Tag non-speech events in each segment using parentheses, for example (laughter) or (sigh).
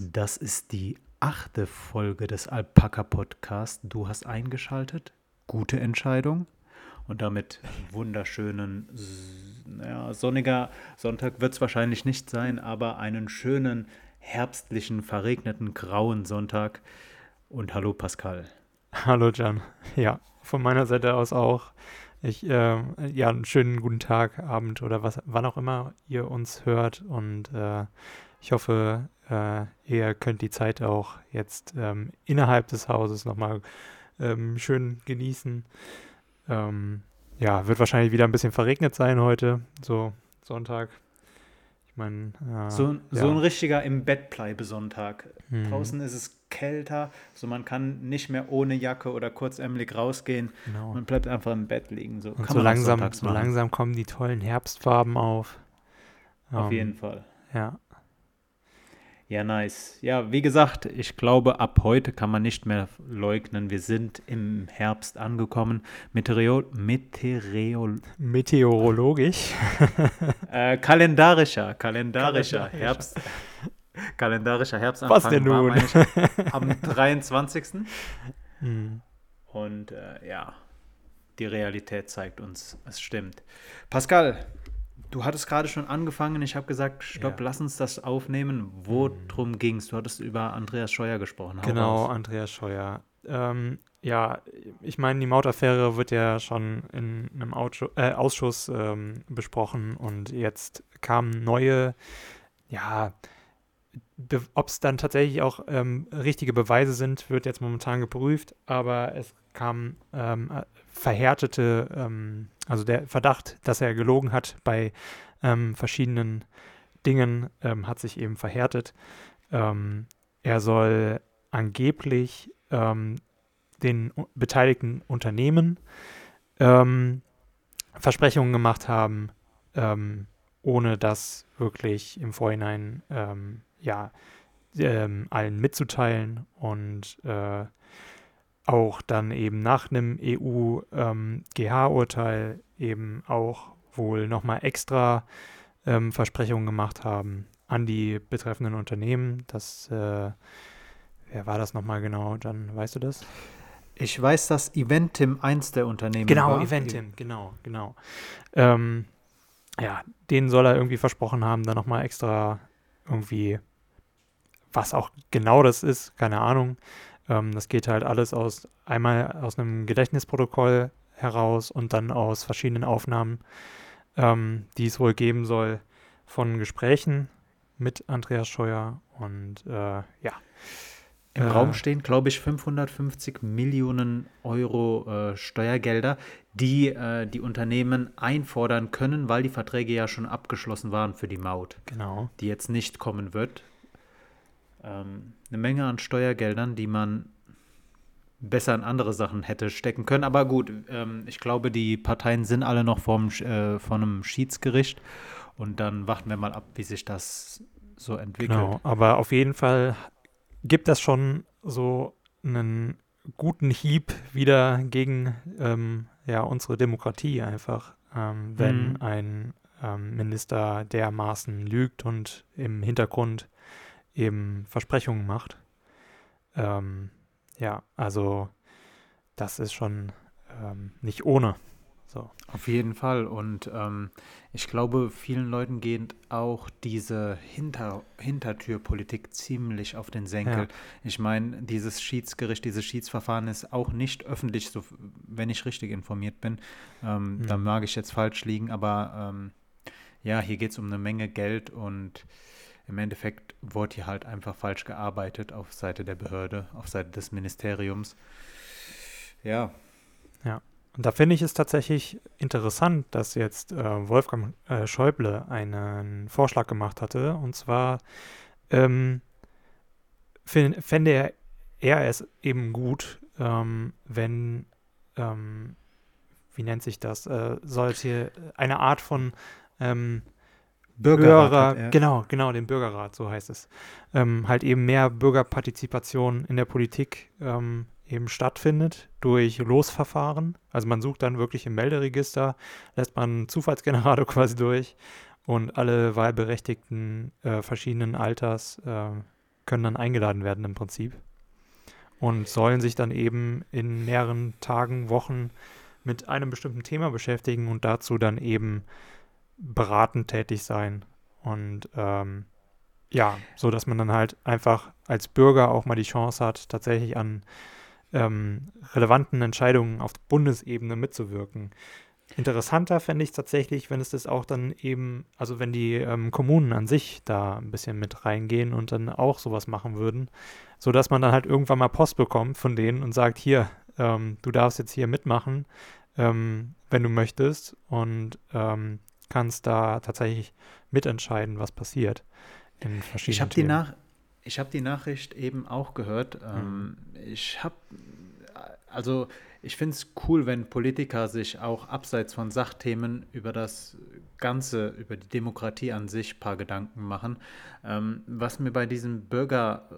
Das ist die achte Folge des Alpaka Podcasts. Du hast eingeschaltet. Gute Entscheidung. Und damit wunderschönen, naja, sonniger Sonntag wird es wahrscheinlich nicht sein, aber einen schönen, herbstlichen, verregneten, grauen Sonntag. Und hallo Pascal. Hallo Jan. Ja, von meiner Seite aus auch. Ich, äh, ja, einen schönen guten Tag, Abend oder was, wann auch immer ihr uns hört. Und äh, ich hoffe, äh, ihr könnt die Zeit auch jetzt ähm, innerhalb des Hauses nochmal ähm, schön genießen. Ähm, ja, wird wahrscheinlich wieder ein bisschen verregnet sein heute, so Sonntag. Ich meine, äh, So, so ja. ein richtiger im Bett bleibe Sonntag. hm, Draußen ist es kälter, so man kann nicht mehr ohne Jacke oder kurzärmelig rausgehen. genau. Man bleibt einfach im Bett liegen. So Und so langsam, so langsam kommen die tollen Herbstfarben auf. Auf Ähm, jeden Fall. Ja, Ja, nice. Ja, wie gesagt, ich glaube, ab heute kann man nicht mehr leugnen. Wir sind im Herbst angekommen. Meteoreo Meteoreo meteorologisch. (laughs) äh, kalendarischer, kalendarischer Kalendarischer. Herbst. Kalendarischer Herbstanfang Was denn nun? (laughs) am 23. Hm. Und äh, ja, die Realität zeigt uns, es stimmt. Pascal, du hattest gerade schon angefangen. Ich habe gesagt, stopp, Ja. Mhm. lass uns das aufnehmen. Worum ging es? Du hattest über Andreas Scheuer gesprochen. Hau Genau, raus. Andreas Scheuer. Ähm, ja, ich meine, die Mautaffäre wird ja schon in einem Ausschuss, äh, Ausschuss ähm, besprochen und jetzt kamen neue, ja, ob es dann tatsächlich auch ähm, richtige Beweise sind, wird jetzt momentan geprüft, aber es kam ähm, äh, verhärtete, ähm, also der Verdacht, dass er gelogen hat bei ähm, verschiedenen Dingen, ähm, hat sich eben verhärtet. Ähm, er soll angeblich den beteiligten Unternehmen Versprechungen gemacht haben, ohne das wirklich im Vorhinein ähm, ja, ähm, allen mitzuteilen und äh, auch dann eben nach einem EU-GH-Urteil eben auch wohl nochmal extra ähm, Versprechungen gemacht haben an die betreffenden Unternehmen. Das, äh, wer war das nochmal genau? Dann weißt du das? Ich weiß, dass Eventim eins der Unternehmen Genau, war. Eventim, genau, genau. Ähm, ja, denen soll er irgendwie versprochen haben, dann nochmal extra irgendwie, was auch genau das ist, keine Ahnung. Ähm, das geht halt alles aus, einmal aus einem Gedächtnisprotokoll heraus und dann aus verschiedenen Aufnahmen, ähm, die es wohl geben soll von Gesprächen mit Andreas Scheuer und äh, ja. Im Äh, Raum stehen, glaube ich, 550 Millionen Euro äh, Steuergelder, die äh, die Unternehmen einfordern können, weil die Verträge ja schon abgeschlossen waren für die Maut, Genau. die jetzt nicht kommen wird. Ähm, eine Menge an Steuergeldern, die man besser in andere Sachen hätte stecken können. Aber gut, ähm, ich glaube, die Parteien sind alle noch vom, äh, von einem Schiedsgericht. Und dann warten wir mal ab, wie sich das so entwickelt. Genau, aber auf jeden Fall gibt das schon so einen guten Hieb wieder gegen ähm, ja, unsere Demokratie einfach, ähm, wenn Mhm. ein ähm, Minister dermaßen lügt und im Hintergrund eben Versprechungen macht. Ähm, ja, also das ist schon ähm, nicht ohne. So. Auf jeden Fall. Und ähm, ich glaube, vielen Leuten geht auch diese Hinter Hintertürpolitik ziemlich auf den Senkel. Ja. Ich meine, dieses Schiedsgericht, dieses Schiedsverfahren ist auch nicht öffentlich, so, wenn ich richtig informiert bin. Ähm, Mhm. Da mag ich jetzt falsch liegen, aber ähm, ja, hier geht es um eine Menge Geld und im Endeffekt wurde hier halt einfach falsch gearbeitet auf Seite der Behörde, auf Seite des Ministeriums. Ja, Und da finde ich es tatsächlich interessant, dass jetzt äh, Wolfgang äh, Schäuble einen Vorschlag gemacht hatte. Und zwar ähm, fände er, er es eben gut, ähm, wenn, ähm, wie nennt sich das, äh, solche, eine Art von ähm, Bürgerrat Bürger, er. genau, genau, den Bürgerrat, so heißt es. Ähm, halt eben mehr Bürgerpartizipation in der Politik ähm, eben stattfindet durch Losverfahren. Also man sucht dann wirklich im Melderegister, lässt man einen Zufallsgenerator (laughs) quasi durch und alle Wahlberechtigten äh, verschiedenen Alters äh, können dann eingeladen werden im Prinzip und sollen sich dann eben in mehreren Tagen, Wochen mit einem bestimmten Thema beschäftigen und dazu dann eben beratend tätig sein. Und ähm, ja, so dass man dann halt einfach als Bürger auch mal die Chance hat, tatsächlich an ähm, relevanten Entscheidungen auf Bundesebene mitzuwirken. Interessanter fände ich tatsächlich, wenn es das auch dann eben, also wenn die ähm, Kommunen an sich da ein bisschen mit reingehen und dann auch sowas machen würden, sodass man dann halt irgendwann mal Post bekommt von denen und sagt, hier, ähm, du darfst jetzt hier mitmachen, ähm, wenn du möchtest und ähm, kannst da tatsächlich mitentscheiden, was passiert in verschiedenen ich habe die, Nach hab die Nachricht eben auch gehört. Mhm. Ich habe, also ich finde es cool, wenn Politiker sich auch abseits von Sachthemen über das Ganze, über die Demokratie an sich ein paar Gedanken machen. Ähm, was mir bei diesem Bürger,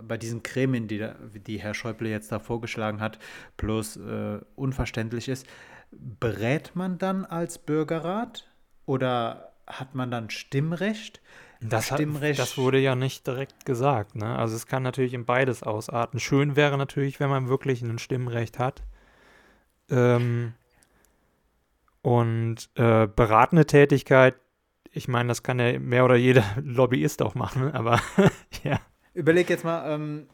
bei diesen Gremien, die, die Herr Schäuble jetzt da vorgeschlagen hat, bloß äh, unverständlich ist, berät man dann als Bürgerrat oder hat man dann Stimmrecht? Das, Stimmrecht. Hat, das wurde ja nicht direkt gesagt. Ne? Also es kann natürlich in beides ausarten. Schön wäre natürlich, wenn man wirklich ein Stimmrecht hat. Ähm, und äh, beratende Tätigkeit, ich meine, das kann ja mehr oder jeder (laughs) Lobbyist auch machen, aber (laughs) ja. Überleg jetzt mal, ähm,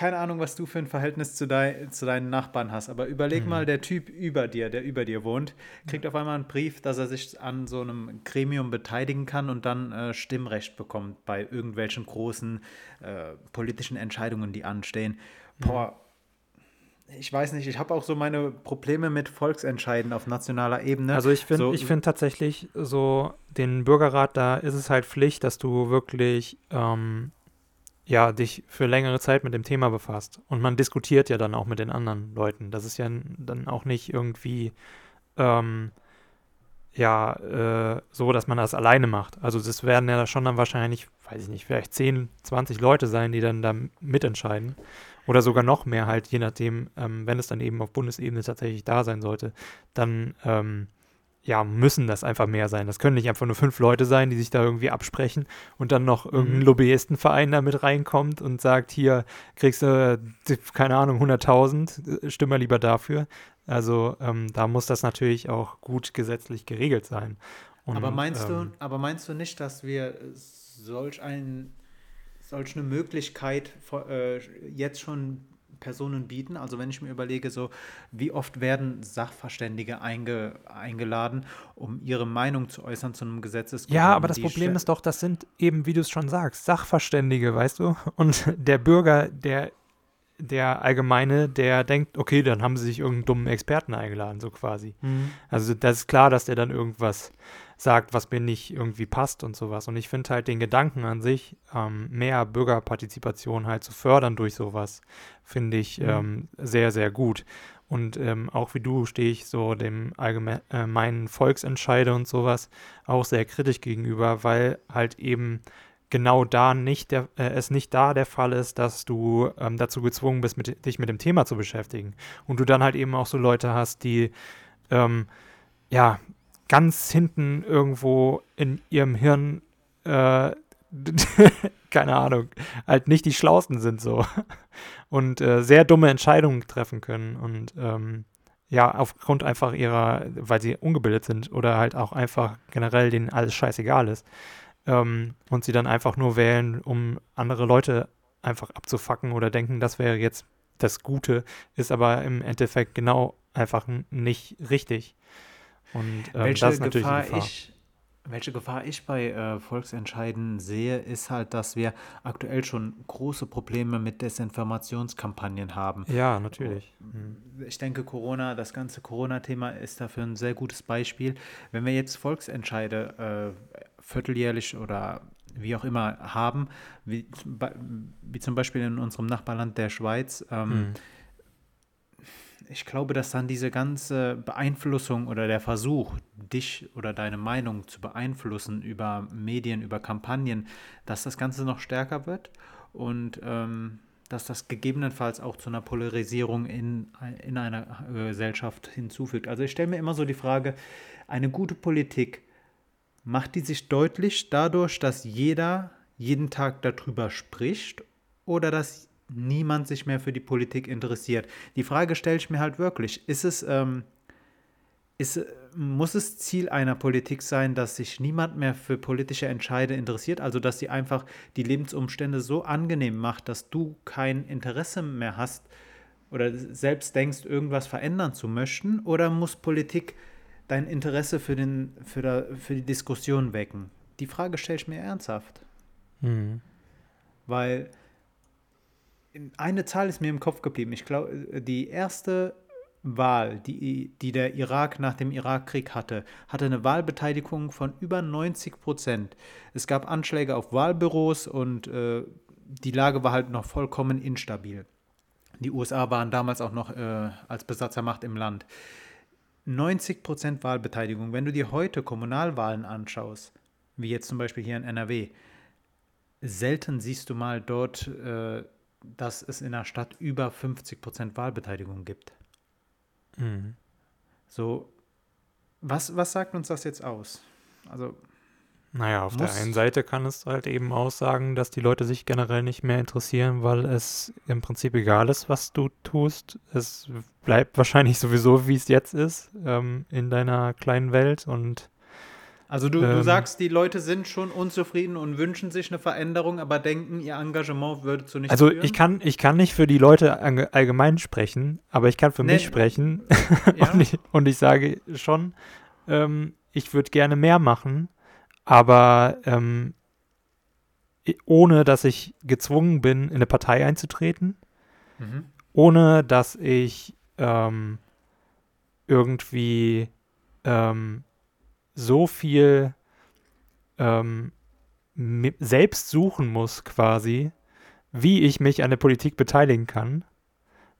keine Ahnung, was du für ein Verhältnis zu, dein, zu deinen Nachbarn hast, aber überleg mhm. mal, der Typ über dir, der über dir wohnt, kriegt auf einmal einen Brief, dass er sich an so einem Gremium beteiligen kann und dann äh, Stimmrecht bekommt bei irgendwelchen großen äh, politischen Entscheidungen, die anstehen. Boah, ich weiß nicht, ich habe auch so meine Probleme mit Volksentscheiden auf nationaler Ebene. Also ich finde so, ich find tatsächlich so, den Bürgerrat, da ist es halt Pflicht, dass du wirklich ähm, ja, dich für längere Zeit mit dem Thema befasst. Und man diskutiert ja dann auch mit den anderen Leuten. Das ist ja dann auch nicht irgendwie ähm, ja, äh, so, dass man das alleine macht. Also das werden ja schon dann wahrscheinlich, weiß ich nicht, vielleicht 10, 20 Leute sein, die dann da mitentscheiden. Oder sogar noch mehr halt, je nachdem, ähm, wenn es dann eben auf Bundesebene tatsächlich da sein sollte, dann ähm, ja, müssen das einfach mehr sein. Das können nicht einfach nur fünf Leute sein, die sich da irgendwie absprechen und dann noch irgendein mhm. Lobbyistenverein da mit reinkommt und sagt, hier kriegst du, keine Ahnung, 100.000, äh, stimme lieber dafür. Also ähm, da muss das natürlich auch gut gesetzlich geregelt sein. Und, aber, meinst ähm, du, aber meinst du nicht, dass wir solch, ein, solch eine Möglichkeit äh, jetzt schon Personen bieten. Also wenn ich mir überlege, so wie oft werden Sachverständige einge, eingeladen, um ihre Meinung zu äußern zu einem Gesetzesgeschäft. Ja, aber das Problem ist doch, das sind eben, wie du es schon sagst, Sachverständige, weißt du? Und der Bürger, der der Allgemeine, der denkt, okay, dann haben sie sich irgendeinen dummen Experten eingeladen, so quasi. Mhm. Also das ist klar, dass der dann irgendwas sagt, was mir nicht irgendwie passt und sowas. Und ich finde halt den Gedanken an sich, ähm, mehr Bürgerpartizipation halt zu fördern durch sowas, finde ich mhm. ähm, sehr, sehr gut. Und ähm, auch wie du stehe ich so dem allgemeinen äh, Volksentscheide und sowas auch sehr kritisch gegenüber, weil halt eben genau da nicht der, äh, es nicht da der Fall ist, dass du ähm, dazu gezwungen bist, mit, dich mit dem Thema zu beschäftigen. Und du dann halt eben auch so Leute hast, die ähm, ja ganz hinten irgendwo in ihrem Hirn, äh, (laughs) keine Ahnung, halt nicht die Schlausten sind so (laughs) und äh, sehr dumme Entscheidungen treffen können und ähm, ja, aufgrund einfach ihrer, weil sie ungebildet sind oder halt auch einfach generell denen alles scheißegal ist ähm, und sie dann einfach nur wählen, um andere Leute einfach abzufacken oder denken, das wäre jetzt das Gute, ist aber im Endeffekt genau einfach nicht richtig. Und ähm, welche das ist natürlich Gefahr, Gefahr. Ich, welche Gefahr ich bei äh, Volksentscheiden sehe, ist halt, dass wir aktuell schon große Probleme mit Desinformationskampagnen haben. Ja, natürlich. Mhm. Ich denke, Corona, das ganze Corona-Thema ist dafür ein sehr gutes Beispiel. Wenn wir jetzt Volksentscheide äh, vierteljährlich oder wie auch immer haben, wie, wie zum Beispiel in unserem Nachbarland der Schweiz, ähm, mhm ich glaube, dass dann diese ganze Beeinflussung oder der Versuch, dich oder deine Meinung zu beeinflussen über Medien, über Kampagnen, dass das Ganze noch stärker wird und ähm, dass das gegebenenfalls auch zu einer Polarisierung in, in einer Gesellschaft hinzufügt. Also ich stelle mir immer so die Frage, eine gute Politik, macht die sich deutlich dadurch, dass jeder jeden Tag darüber spricht oder dass niemand sich mehr für die Politik interessiert? Die Frage stelle ich mir halt wirklich. Ist es, ähm, ist, muss es Ziel einer Politik sein, dass sich niemand mehr für politische Entscheide interessiert? Also, dass sie einfach die Lebensumstände so angenehm macht, dass du kein Interesse mehr hast oder selbst denkst, irgendwas verändern zu möchten? Oder muss Politik dein Interesse für, den, für, der, für die Diskussion wecken? Die Frage stelle ich mir ernsthaft. Mhm. Weil eine Zahl ist mir im Kopf geblieben. Ich glaube, die erste Wahl, die, die der Irak nach dem Irakkrieg hatte, hatte eine Wahlbeteiligung von über 90 Prozent. Es gab Anschläge auf Wahlbüros und äh, die Lage war halt noch vollkommen instabil. Die USA waren damals auch noch äh, als Besatzermacht im Land. 90 Prozent Wahlbeteiligung. Wenn du dir heute Kommunalwahlen anschaust, wie jetzt zum Beispiel hier in NRW, selten siehst du mal dort, äh, dass es in der Stadt über 50 Prozent Wahlbeteiligung gibt. Mhm. So, was, was sagt uns das jetzt aus? Also, naja, auf der einen Seite kann es halt eben aussagen, dass die Leute sich generell nicht mehr interessieren, weil es im Prinzip egal ist, was du tust. Es bleibt wahrscheinlich (laughs) sowieso, wie es jetzt ist, ähm, in deiner kleinen Welt und also du, ähm, du sagst, die Leute sind schon unzufrieden und wünschen sich eine Veränderung, aber denken, ihr Engagement würde zu nichts Also führen? ich kann, ich kann nicht für die Leute allgemein sprechen, aber ich kann für nee. mich sprechen. (laughs) Ja. und, ich, und, ich, sage schon, ähm, ich würde gerne mehr machen, aber ähm, ohne dass ich gezwungen bin, in eine Partei einzutreten, mhm. ohne dass ich ähm, irgendwie ähm, so viel ähm, selbst suchen muss, quasi, wie ich mich an der Politik beteiligen kann.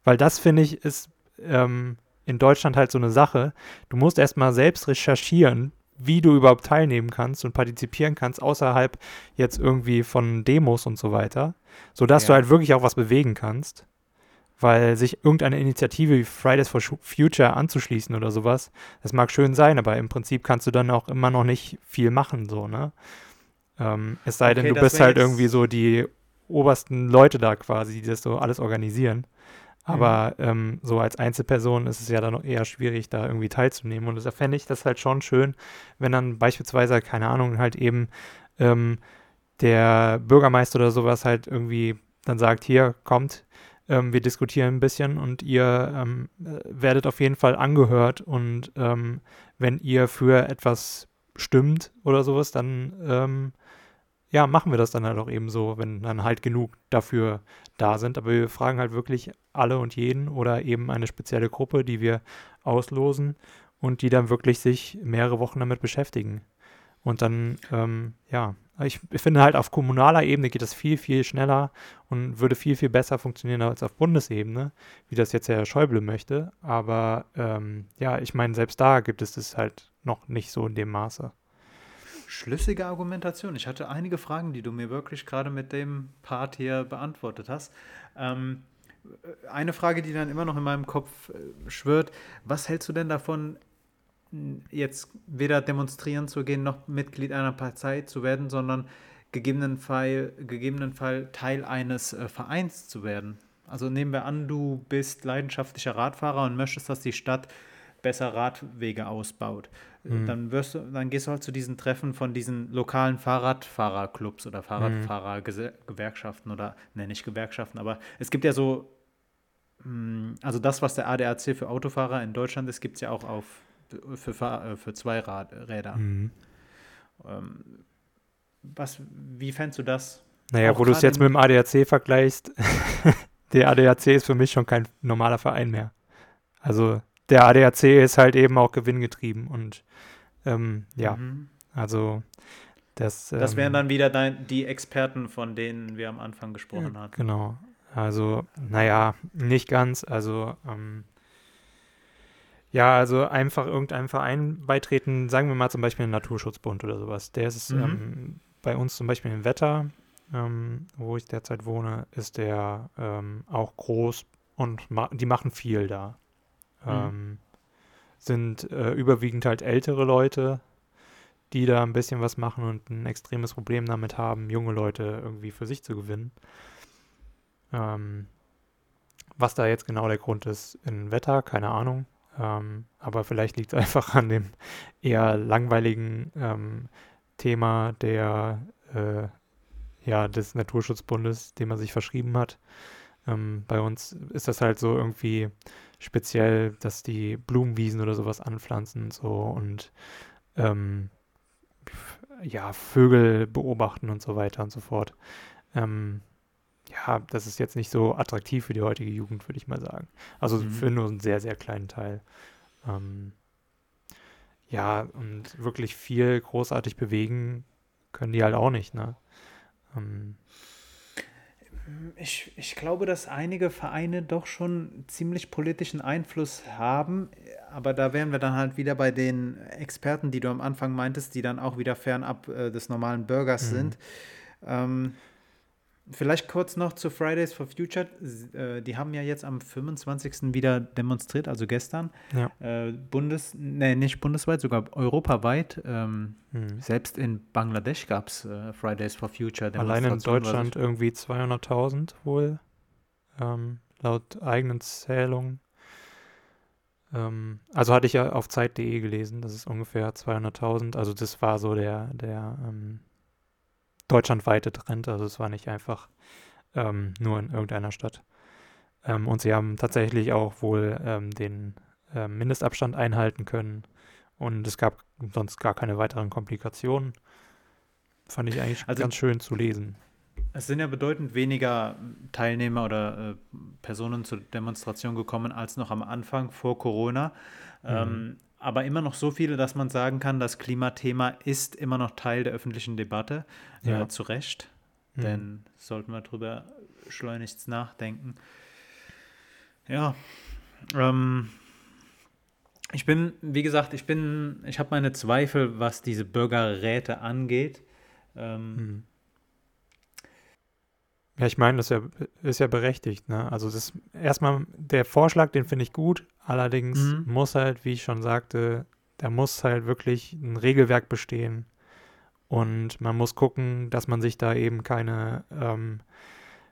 Weil das, finde ich, ist ähm, in Deutschland halt so eine Sache. Du musst erstmal selbst recherchieren, wie du überhaupt teilnehmen kannst und partizipieren kannst, außerhalb jetzt irgendwie von Demos und so weiter, sodass ja. du halt wirklich auch was bewegen kannst weil sich irgendeine Initiative wie Fridays for Future anzuschließen oder sowas, das mag schön sein, aber im Prinzip kannst du dann auch immer noch nicht viel machen, so, ne? Ähm, es sei okay, denn, du bist halt irgendwie so die obersten Leute da quasi, die das so alles organisieren. Aber mhm. ähm, so als Einzelperson ist es ja dann noch eher schwierig, da irgendwie teilzunehmen. Und da fände ich das halt schon schön, wenn dann beispielsweise, keine Ahnung, halt eben ähm, der Bürgermeister oder sowas halt irgendwie dann sagt, hier, kommt, ähm, wir diskutieren ein bisschen und ihr ähm, äh, werdet auf jeden Fall angehört und ähm, wenn ihr für etwas stimmt oder sowas, dann ähm, ja, machen wir das dann halt auch eben so, wenn dann halt genug dafür da sind. Aber wir fragen halt wirklich alle und jeden oder eben eine spezielle Gruppe, die wir auslosen und die dann wirklich sich mehrere Wochen damit beschäftigen. Und dann, ähm, ja, ich finde halt auf kommunaler Ebene geht das viel, viel schneller und würde viel, viel besser funktionieren als auf Bundesebene, wie das jetzt Herr Schäuble möchte. Aber ähm, ja, ich meine, selbst da gibt es das halt noch nicht so in dem Maße. Schlüssige Argumentation. Ich hatte einige Fragen, die du mir wirklich gerade mit dem Part hier beantwortet hast. Ähm, eine Frage, die dann immer noch in meinem Kopf äh, schwirrt, was hältst du denn davon, jetzt weder demonstrieren zu gehen, noch Mitglied einer Partei zu werden, sondern gegebenenfalls, gegebenenfalls Teil eines äh, Vereins zu werden. Also nehmen wir an, du bist leidenschaftlicher Radfahrer und möchtest, dass die Stadt besser Radwege ausbaut. Mhm. Dann, wirst du, dann gehst du halt zu diesen Treffen von diesen lokalen Fahrradfahrerclubs oder Fahrradfahrergewerkschaften oder, ne, nicht Gewerkschaften, aber es gibt ja so, hm, also das, was der ADAC für Autofahrer in Deutschland ist, gibt es ja auch auf für, Fahr äh, für zwei Rad Räder. Mhm. Ähm, was, wie fändest du das? Naja, wo du es jetzt mit dem ADAC vergleichst, (laughs) der ADAC ist für mich schon kein normaler Verein mehr. Also der ADAC ist halt eben auch gewinngetrieben und ähm, ja, mhm. also das. Das wären ähm, dann wieder dein, die Experten, von denen wir am Anfang gesprochen ja, hatten. Genau. Also, naja, nicht ganz. Also, ähm, ja, also einfach irgendeinem Verein beitreten, sagen wir mal zum Beispiel den Naturschutzbund oder sowas. Der ist mhm. ähm, bei uns zum Beispiel im Wetter, ähm, wo ich derzeit wohne, ist der ähm, auch groß und ma die machen viel da. Mhm. Ähm, sind äh, überwiegend halt ältere Leute, die da ein bisschen was machen und ein extremes Problem damit haben, junge Leute irgendwie für sich zu gewinnen. Ähm, was da jetzt genau der Grund ist in Wetter, keine Ahnung. Ähm, aber vielleicht liegt es (laughs) einfach an dem eher langweiligen ähm, Thema der, äh, ja, des Naturschutzbundes, dem man sich verschrieben hat. Ähm, bei uns ist das halt so irgendwie speziell, dass die Blumenwiesen oder sowas anpflanzen und so und ähm, ja, Vögel beobachten und so weiter und so fort. Ähm, ja, das ist jetzt nicht so attraktiv für die heutige Jugend, würde ich mal sagen. Also mhm. für nur einen sehr, sehr kleinen Teil. Ähm, ja, und wirklich viel großartig bewegen können die halt auch nicht, ne? Ähm, ich, ich glaube, dass einige Vereine doch schon ziemlich politischen Einfluss haben, aber da wären wir dann halt wieder bei den Experten, die du am Anfang meintest, die dann auch wieder fernab äh, des normalen Bürgers mhm. sind. Ähm, Vielleicht kurz noch zu Fridays for Future. Äh, die haben ja jetzt am 25. wieder demonstriert, also gestern. Ja. Äh, Bundes, nee, nicht bundesweit, sogar europaweit. Ähm, hm. Selbst in Bangladesch gab es äh, Fridays for Future. Allein in Deutschland irgendwie 200.000 wohl, ähm, laut eigenen Zählungen. Ähm, also hatte ich ja auf Zeit.de gelesen, das ist ungefähr 200.000. Also das war so der, der ähm, deutschlandweite Trend. Also es war nicht einfach ähm, nur in irgendeiner Stadt. Ähm, und sie haben tatsächlich auch wohl ähm, den äh, Mindestabstand einhalten können. Und es gab sonst gar keine weiteren Komplikationen. Fand ich eigentlich also, ganz schön zu lesen. Es sind ja bedeutend weniger Teilnehmer oder äh, Personen zur Demonstration gekommen als noch am Anfang vor Corona. Mhm. Ähm, aber immer noch so viele, dass man sagen kann, das Klimathema ist immer noch Teil der öffentlichen Debatte. Ja. Äh, zu Recht. Mhm. Denn sollten wir darüber schleunigst nachdenken. Ja. Ähm, ich bin, wie gesagt, ich bin, ich habe meine Zweifel, was diese Bürgerräte angeht. Ähm, mhm. Ja, ich meine, das ist ja, ist ja berechtigt. Ne? Also das erstmal der Vorschlag, den finde ich gut. Allerdings mhm. muss halt, wie ich schon sagte, da muss halt wirklich ein Regelwerk bestehen. Und man muss gucken, dass man sich da eben keine ähm,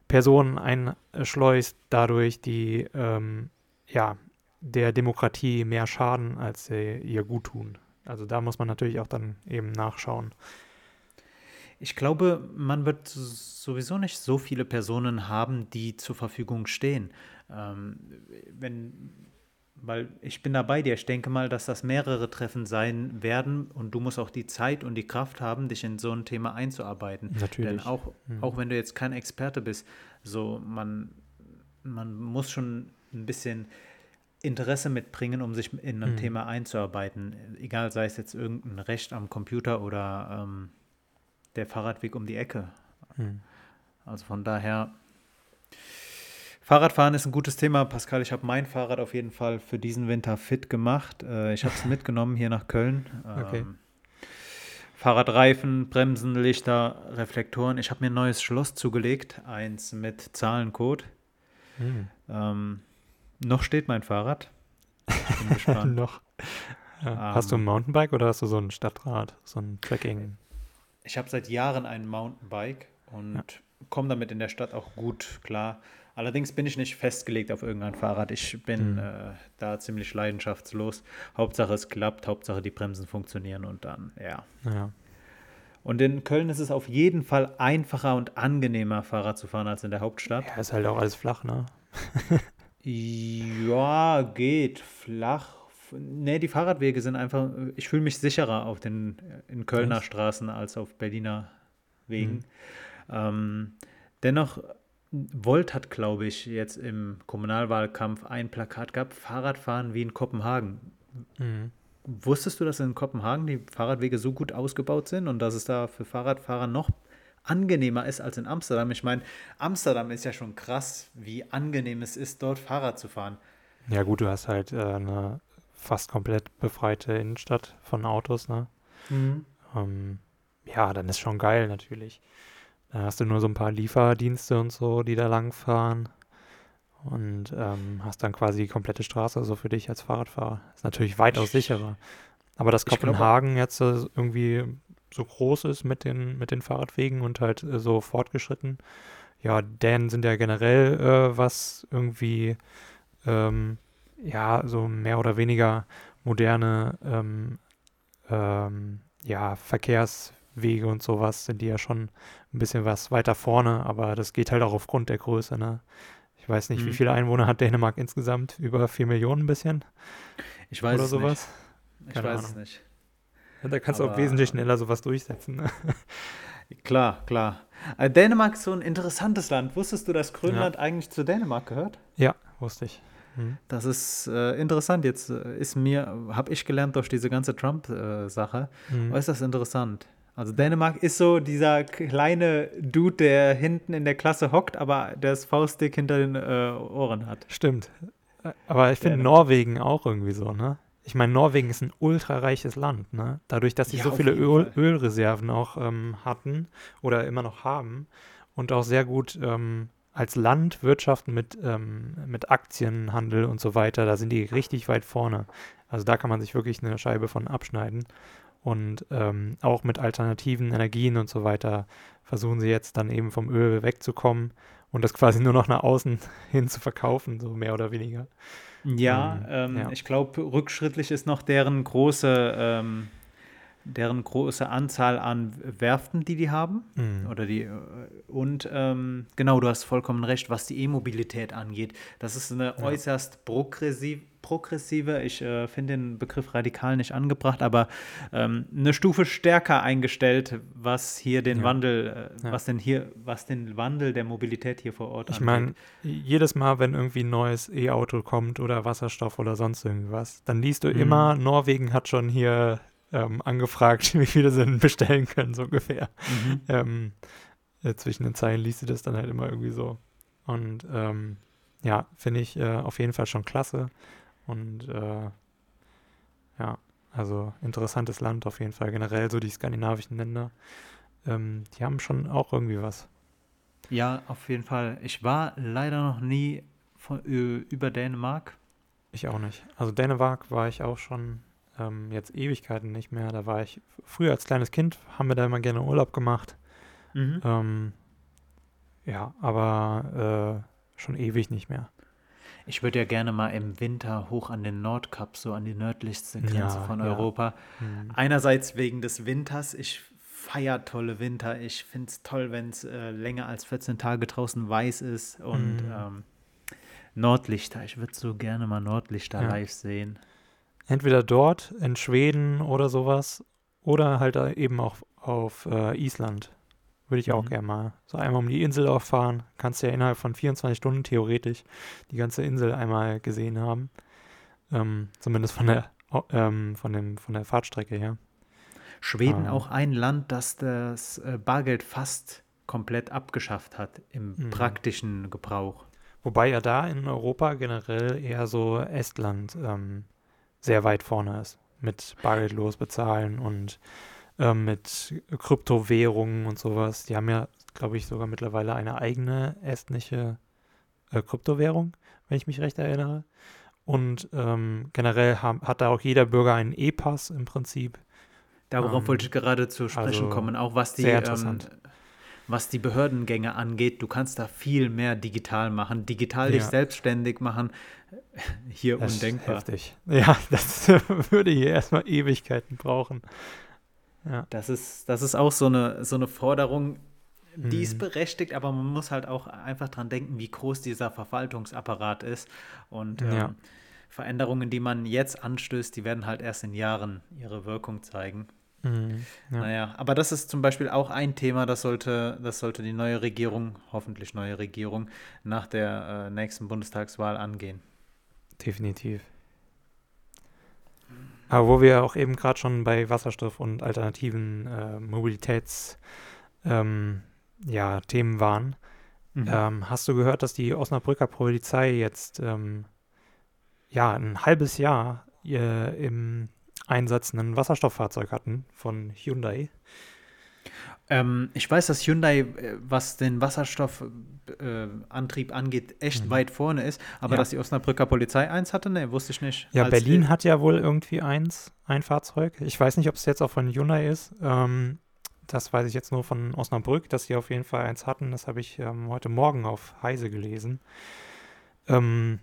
Personen einschleust, dadurch die ähm, ja, der Demokratie mehr schaden, als sie ihr gut tun. Also da muss man natürlich auch dann eben nachschauen. Ich glaube, man wird sowieso nicht so viele Personen haben, die zur Verfügung stehen. Ähm, wenn, weil ich bin da bei dir. Ich denke mal, dass das mehrere Treffen sein werden und du musst auch die Zeit und die Kraft haben, dich in so ein Thema einzuarbeiten. Natürlich. Denn auch, mhm. auch wenn du jetzt kein Experte bist, so man, man muss schon ein bisschen Interesse mitbringen, um sich in ein mhm. Thema einzuarbeiten. Egal, sei es jetzt irgendein Recht am Computer oder ähm, der Fahrradweg um die Ecke. Hm. Also von daher, Fahrradfahren ist ein gutes Thema. Pascal, ich habe mein Fahrrad auf jeden Fall für diesen Winter fit gemacht. Äh, ich habe es (laughs) mitgenommen hier nach Köln. Okay. Ähm, Fahrradreifen, Bremsen, Lichter, Reflektoren. Ich habe mir ein neues Schloss zugelegt, eins mit Zahlencode. Hm. Ähm, noch steht mein Fahrrad. Bin (laughs) gespannt. noch. Ja. Ähm, hast du ein Mountainbike oder hast du so ein Stadtrad, so ein Trekking? Ich habe seit Jahren ein Mountainbike und ja. komme damit in der Stadt auch gut klar. Allerdings bin ich nicht festgelegt auf irgendein Fahrrad. Ich bin mhm. äh, da ziemlich leidenschaftslos. Hauptsache es klappt, Hauptsache die Bremsen funktionieren und dann, ja. ja. Und in Köln ist es auf jeden Fall einfacher und angenehmer, Fahrrad zu fahren als in der Hauptstadt. Ja, ist halt auch alles flach, ne? (laughs) ja, geht. Flach nee, die Fahrradwege sind einfach, ich fühle mich sicherer auf den in Kölner Was? Straßen als auf Berliner Wegen. Mhm. Ähm, dennoch, Volt hat, glaube ich, jetzt im Kommunalwahlkampf ein Plakat gehabt, Fahrradfahren wie in Kopenhagen. Mhm. Wusstest du, dass in Kopenhagen die Fahrradwege so gut ausgebaut sind und dass es da für Fahrradfahrer noch angenehmer ist als in Amsterdam? Ich meine, Amsterdam ist ja schon krass, wie angenehm es ist, dort Fahrrad zu fahren. Ja gut, du hast halt äh, eine fast komplett befreite Innenstadt von Autos, ne? Mhm. Ähm, ja, dann ist schon geil natürlich. Da hast du nur so ein paar Lieferdienste und so, die da langfahren. Und ähm, hast dann quasi die komplette Straße so für dich als Fahrradfahrer. Ist natürlich weitaus sicherer. Aber dass Kopenhagen glaube, jetzt äh, irgendwie so groß ist mit den, mit den Fahrradwegen und halt äh, so fortgeschritten, ja, Dänen sind ja generell äh, was irgendwie, ähm, ja, so mehr oder weniger moderne, ähm, ähm, ja, Verkehrswege und sowas sind die ja schon ein bisschen was weiter vorne, aber das geht halt auch aufgrund der Größe, ne? Ich weiß nicht, mhm. wie viele Einwohner hat Dänemark insgesamt? Über vier Millionen ein bisschen? Ich weiß Oder es sowas? nicht. Ich Keine weiß Ahnung. es nicht. Ja, da kannst aber, du auch wesentlich schneller sowas durchsetzen. Ne? Klar, klar. Also Dänemark ist so ein interessantes Land. Wusstest du, dass Grönland ja. eigentlich zu Dänemark gehört? Ja, wusste ich. Mhm. Das ist äh, interessant. Jetzt äh, ist mir, habe ich gelernt durch diese ganze Trump-Sache, mhm. äußerst interessant. Also Dänemark ist so dieser kleine Dude, der hinten in der Klasse hockt, aber das Faustdick hinter den äh, Ohren hat. Stimmt. Aber ich finde Norwegen auch irgendwie so, ne? Ich meine, Norwegen ist ein ultrareiches Land, ne? Dadurch, dass sie ja, so viele Öl, Ölreserven auch ähm, hatten oder immer noch haben und auch sehr gut ähm, als Land wirtschaften mit, ähm, mit Aktienhandel und so weiter, da sind die richtig weit vorne. Also da kann man sich wirklich eine Scheibe von abschneiden. Und ähm, auch mit alternativen Energien und so weiter versuchen sie jetzt dann eben vom Öl wegzukommen und das quasi nur noch nach außen (laughs) hin zu verkaufen, so mehr oder weniger. Ja, ähm, ja. ich glaube, rückschrittlich ist noch deren große, ähm, deren große Anzahl an Werften, die die haben. Mhm. Oder die, äh, und ähm, genau, du hast vollkommen recht, was die E-Mobilität angeht. Das ist eine ja. äußerst progressiv, progressive, ich äh, finde den Begriff radikal nicht angebracht, aber ähm, eine Stufe stärker eingestellt, was hier den ja. Wandel, äh, ja. was denn hier, was den Wandel der Mobilität hier vor Ort Ich meine, jedes Mal, wenn irgendwie ein neues E-Auto kommt oder Wasserstoff oder sonst irgendwas, dann liest du mhm. immer, Norwegen hat schon hier ähm, angefragt, (laughs) wie viele sie denn bestellen können, so ungefähr. Mhm. Ähm, äh, zwischen den Zeilen liest du das dann halt immer irgendwie so. Und ähm, ja, finde ich äh, auf jeden Fall schon klasse. Und äh, ja, also interessantes Land auf jeden Fall. Generell so die skandinavischen Länder. Ähm, die haben schon auch irgendwie was. Ja, auf jeden Fall. Ich war leider noch nie von, über Dänemark. Ich auch nicht. Also Dänemark war ich auch schon ähm, jetzt Ewigkeiten nicht mehr. Da war ich früher als kleines Kind, haben wir da immer gerne Urlaub gemacht. Mhm. Ähm, ja, aber äh, schon ewig nicht mehr. Ich würde ja gerne mal im Winter hoch an den Nordkap, so an die nördlichste Grenze ja, von Europa. Ja. Mhm. Einerseits wegen des Winters. Ich feiere tolle Winter. Ich finde es toll, wenn es äh, länger als 14 Tage draußen weiß ist. Und mhm. ähm, Nordlichter. Ich würde so gerne mal Nordlichter ja. live sehen. Entweder dort in Schweden oder sowas oder halt eben auch auf äh, Island. Würde ich auch mhm. gerne mal. So einmal um die Insel auffahren. Kannst ja innerhalb von 24 Stunden theoretisch die ganze Insel einmal gesehen haben. Ähm, zumindest von der, ähm, von, dem, von der Fahrtstrecke her. Schweden ähm. auch ein Land, das das äh, Bargeld fast komplett abgeschafft hat im mhm. praktischen Gebrauch. Wobei ja da in Europa generell eher so Estland ähm, sehr weit vorne ist. Mit bargeldlos bezahlen und ähm, mit Kryptowährungen und sowas. Die haben ja, glaube ich, sogar mittlerweile eine eigene estnische äh, Kryptowährung, wenn ich mich recht erinnere. Und ähm, generell haben, hat da auch jeder Bürger einen E-Pass im Prinzip. Darauf ähm, wollte ich gerade zu sprechen also kommen, auch was die, ähm, was die Behördengänge angeht. Du kannst da viel mehr digital machen, digital ja. dich selbstständig machen. Hier das undenkbar. Ist heftig. Ja, (laughs) das würde hier erstmal Ewigkeiten brauchen. Ja. Das, ist, das ist auch so eine, so eine Forderung, die mhm. ist berechtigt, aber man muss halt auch einfach dran denken, wie groß dieser Verwaltungsapparat ist. Und ähm, ja. Veränderungen, die man jetzt anstößt, die werden halt erst in Jahren ihre Wirkung zeigen. Mhm, ja. Naja, aber das ist zum Beispiel auch ein Thema, das sollte, das sollte die neue Regierung, hoffentlich neue Regierung, nach der äh, nächsten Bundestagswahl angehen. Definitiv. Aber wo wir auch eben gerade schon bei Wasserstoff und alternativen äh, Mobilitätsthemen ähm, ja, waren, mhm. ähm, hast du gehört, dass die Osnabrücker Polizei jetzt ähm, ja ein halbes Jahr äh, im Einsatz ein Wasserstofffahrzeug hatten von Hyundai? Ähm, ich weiß, dass Hyundai, äh, was den Wasserstoffantrieb äh, angeht, echt mhm. weit vorne ist. Aber ja. dass die Osnabrücker Polizei eins hatte, ne, wusste ich nicht. Ja, Berlin hat ja wohl irgendwie eins, ein Fahrzeug. Ich weiß nicht, ob es jetzt auch von Hyundai ist. Ähm, das weiß ich jetzt nur von Osnabrück, dass sie auf jeden Fall eins hatten. Das habe ich ähm, heute Morgen auf Heise gelesen. Ähm,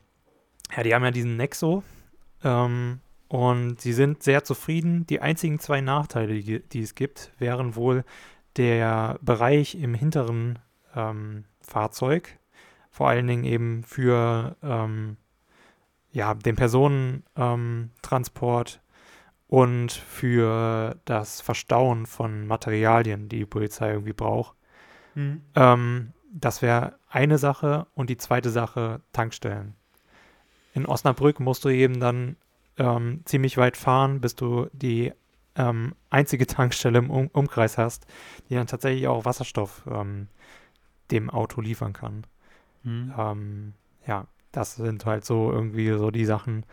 ja, die haben ja diesen Nexo ähm, und sie sind sehr zufrieden. Die einzigen zwei Nachteile, die, die es gibt, wären wohl der Bereich im hinteren ähm, Fahrzeug, vor allen Dingen eben für ähm, ja, den Personentransport und für das Verstauen von Materialien, die die Polizei irgendwie braucht. Mhm. Ähm, das wäre eine Sache und die zweite Sache Tankstellen. In Osnabrück musst du eben dann ähm, ziemlich weit fahren, bis du die ähm, einzige (laughs) Tankstelle im um Umkreis hast, die dann tatsächlich auch Wasserstoff ähm, dem Auto liefern kann. Mhm. ja, das sind halt so irgendwie so die Sachen,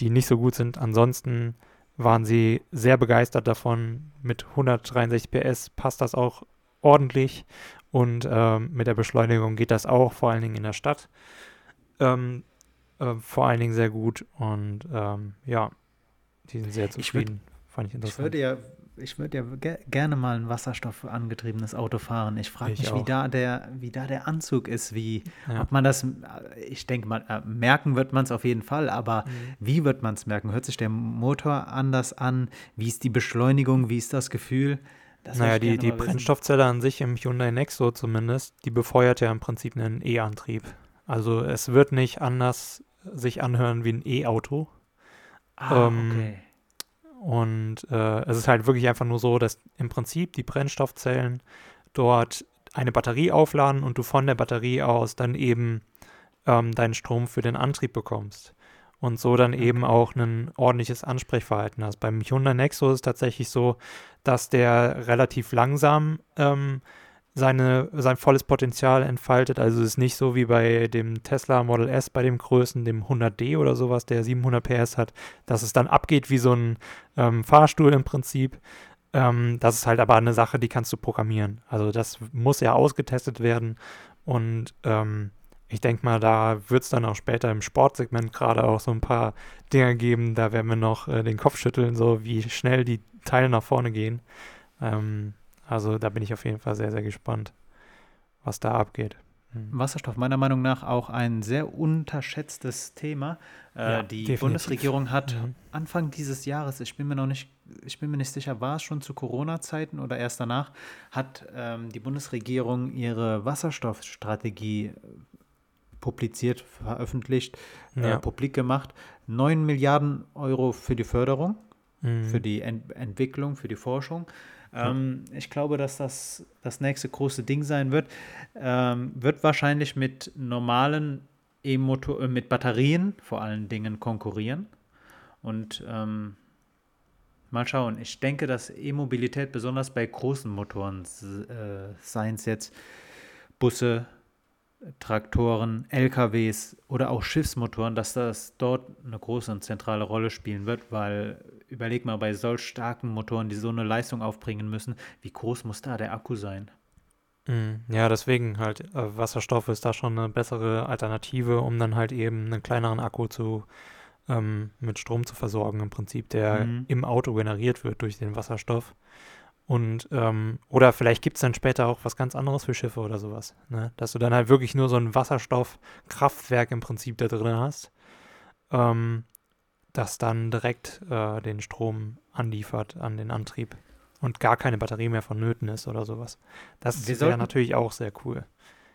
die nicht so gut sind. Ansonsten waren sie sehr begeistert davon. Mit 163 PS passt das auch ordentlich und ähm, mit der Beschleunigung geht das auch, vor allen Dingen in der Stadt. Ähm, äh, vor allen Dingen sehr gut und ähm, ja, die sind sehr zufrieden. Ich Fand ich interessant. Ich würde ja ich würde ja ge gerne mal ein wasserstoffangetriebenes Auto fahren. Ich frage mich, wie da, der, wie da der Anzug ist, wie, ja. ob man das, ich denke mal, äh, merken wird man es auf jeden Fall, aber mhm. wie wird man es merken? Hört sich der Motor anders an? Wie ist die Beschleunigung? Wie ist das Gefühl? Das naja, die, die Brennstoffzelle an sich im Hyundai Nexo zumindest, die befeuert ja im Prinzip einen E-Antrieb. Also es wird nicht anders sich anhören wie ein E-Auto. Ah, ähm, okay. Und äh, es ist halt wirklich einfach nur so, dass im Prinzip die Brennstoffzellen dort eine Batterie aufladen und du von der Batterie aus dann eben ähm, deinen Strom für den Antrieb bekommst. Und so dann eben auch ein ordentliches Ansprechverhalten hast. Beim Hyundai Nexo ist es tatsächlich so, dass der relativ langsam ähm, seine, sein volles Potenzial entfaltet. Also es ist nicht so wie bei dem Tesla Model S, bei dem Größen, dem 100D oder sowas, der 700 PS hat, dass es dann abgeht wie so ein ähm, Fahrstuhl im Prinzip. Ähm, das ist halt aber eine Sache, die kannst du programmieren. Also das muss ja ausgetestet werden und ähm, ich denke mal, da wird es dann auch später im Sportsegment gerade auch so ein paar Dinge geben, da werden wir noch äh, den Kopf schütteln, so wie schnell die Teile nach vorne gehen. Ähm, also da bin ich auf jeden Fall sehr, sehr gespannt, was da abgeht. Hm. Wasserstoff meiner Meinung nach auch ein sehr unterschätztes Thema. Äh, ja, die definitiv. Bundesregierung hat mhm. Anfang dieses Jahres, ich bin mir noch nicht, ich bin mir nicht sicher, war es schon zu Corona-Zeiten oder erst danach, hat ähm, die Bundesregierung ihre Wasserstoffstrategie äh, publiziert, veröffentlicht, äh, ja. äh, publik gemacht. 9 Milliarden Euro für die Förderung, mhm. für die Ent Entwicklung, für die Forschung. Ähm, ich glaube, dass das das nächste große Ding sein wird. Ähm, wird wahrscheinlich mit normalen E-Motor, äh, mit Batterien vor allen Dingen konkurrieren. Und ähm, mal schauen. Ich denke, dass E-Mobilität besonders bei großen Motoren, äh, seien es jetzt Busse, Traktoren, LKWs oder auch Schiffsmotoren, dass das dort eine große und zentrale Rolle spielen wird, weil überleg mal, bei solch starken Motoren, die so eine Leistung aufbringen müssen, wie groß muss da der Akku sein? Mhm. Ja, deswegen halt, äh, Wasserstoff ist da schon eine bessere Alternative, um dann halt eben einen kleineren Akku zu ähm, mit Strom zu versorgen, im Prinzip, der mhm. im Auto generiert wird durch den Wasserstoff. Und, ähm, oder vielleicht gibt es dann später auch was ganz anderes für Schiffe oder sowas. Ne? Dass du dann halt wirklich nur so ein Wasserstoffkraftwerk im Prinzip da drin hast, ähm, das dann direkt äh, den Strom anliefert an den Antrieb und gar keine Batterie mehr vonnöten ist oder sowas. Das wäre natürlich auch sehr cool.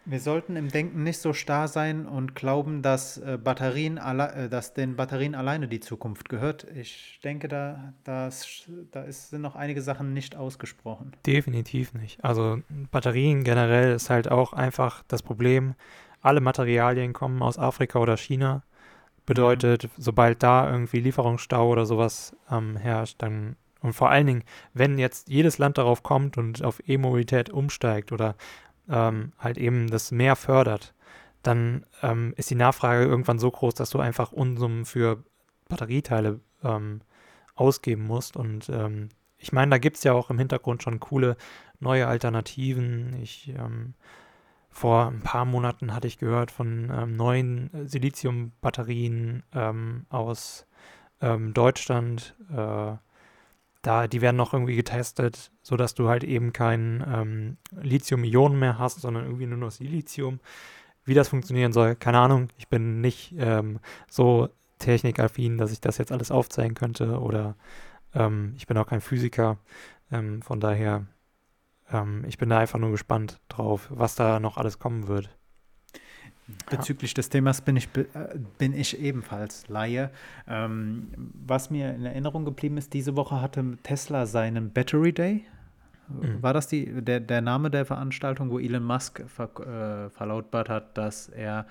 Wir sollten im Denken nicht so starr sein und glauben, dass äh, Batterien äh, dass den Batterien alleine die Zukunft gehört. Ich denke, da, das, da ist, sind noch einige Sachen nicht ausgesprochen. Definitiv nicht. Also Batterien generell ist halt auch einfach das Problem. Alle Materialien kommen aus Afrika oder China. Bedeutet, sobald da irgendwie Lieferungsstau oder sowas ähm, herrscht, dann und vor allen Dingen, wenn jetzt jedes Land darauf kommt und auf E-Mobilität umsteigt oder ähm, halt eben das mehr fördert, dann ähm, ist die Nachfrage irgendwann so groß, dass du einfach Unsummen für Batterieteile ähm, ausgeben musst. Und ähm, ich meine, da gibt es ja auch im Hintergrund schon coole neue Alternativen. Ich ähm, vor ein paar Monaten hatte ich gehört von ähm, neuen Silizium-Batterien aus Deutschland. Äh, da, die werden noch irgendwie getestet, sodass du halt eben kein ähm, Lithium-Ionen mehr hast, sondern irgendwie nur noch Silizium. Wie das funktionieren soll, keine Ahnung. Ich bin nicht ähm, so technikaffin, dass ich das jetzt alles aufzeigen könnte oder ähm, ich bin auch kein Physiker. Ähm, von daher, ähm, ich bin da einfach nur gespannt drauf, was da noch alles kommen wird. Bezüglich des Themas bin ich, äh, bin ich ebenfalls Laie. Ähm, was mir in Erinnerung geblieben ist, diese Woche hatte Tesla seinen Battery Day. Mhm. War das die, der, der Name der Veranstaltung, wo Elon Musk ver, äh, verlautbart hat, dass er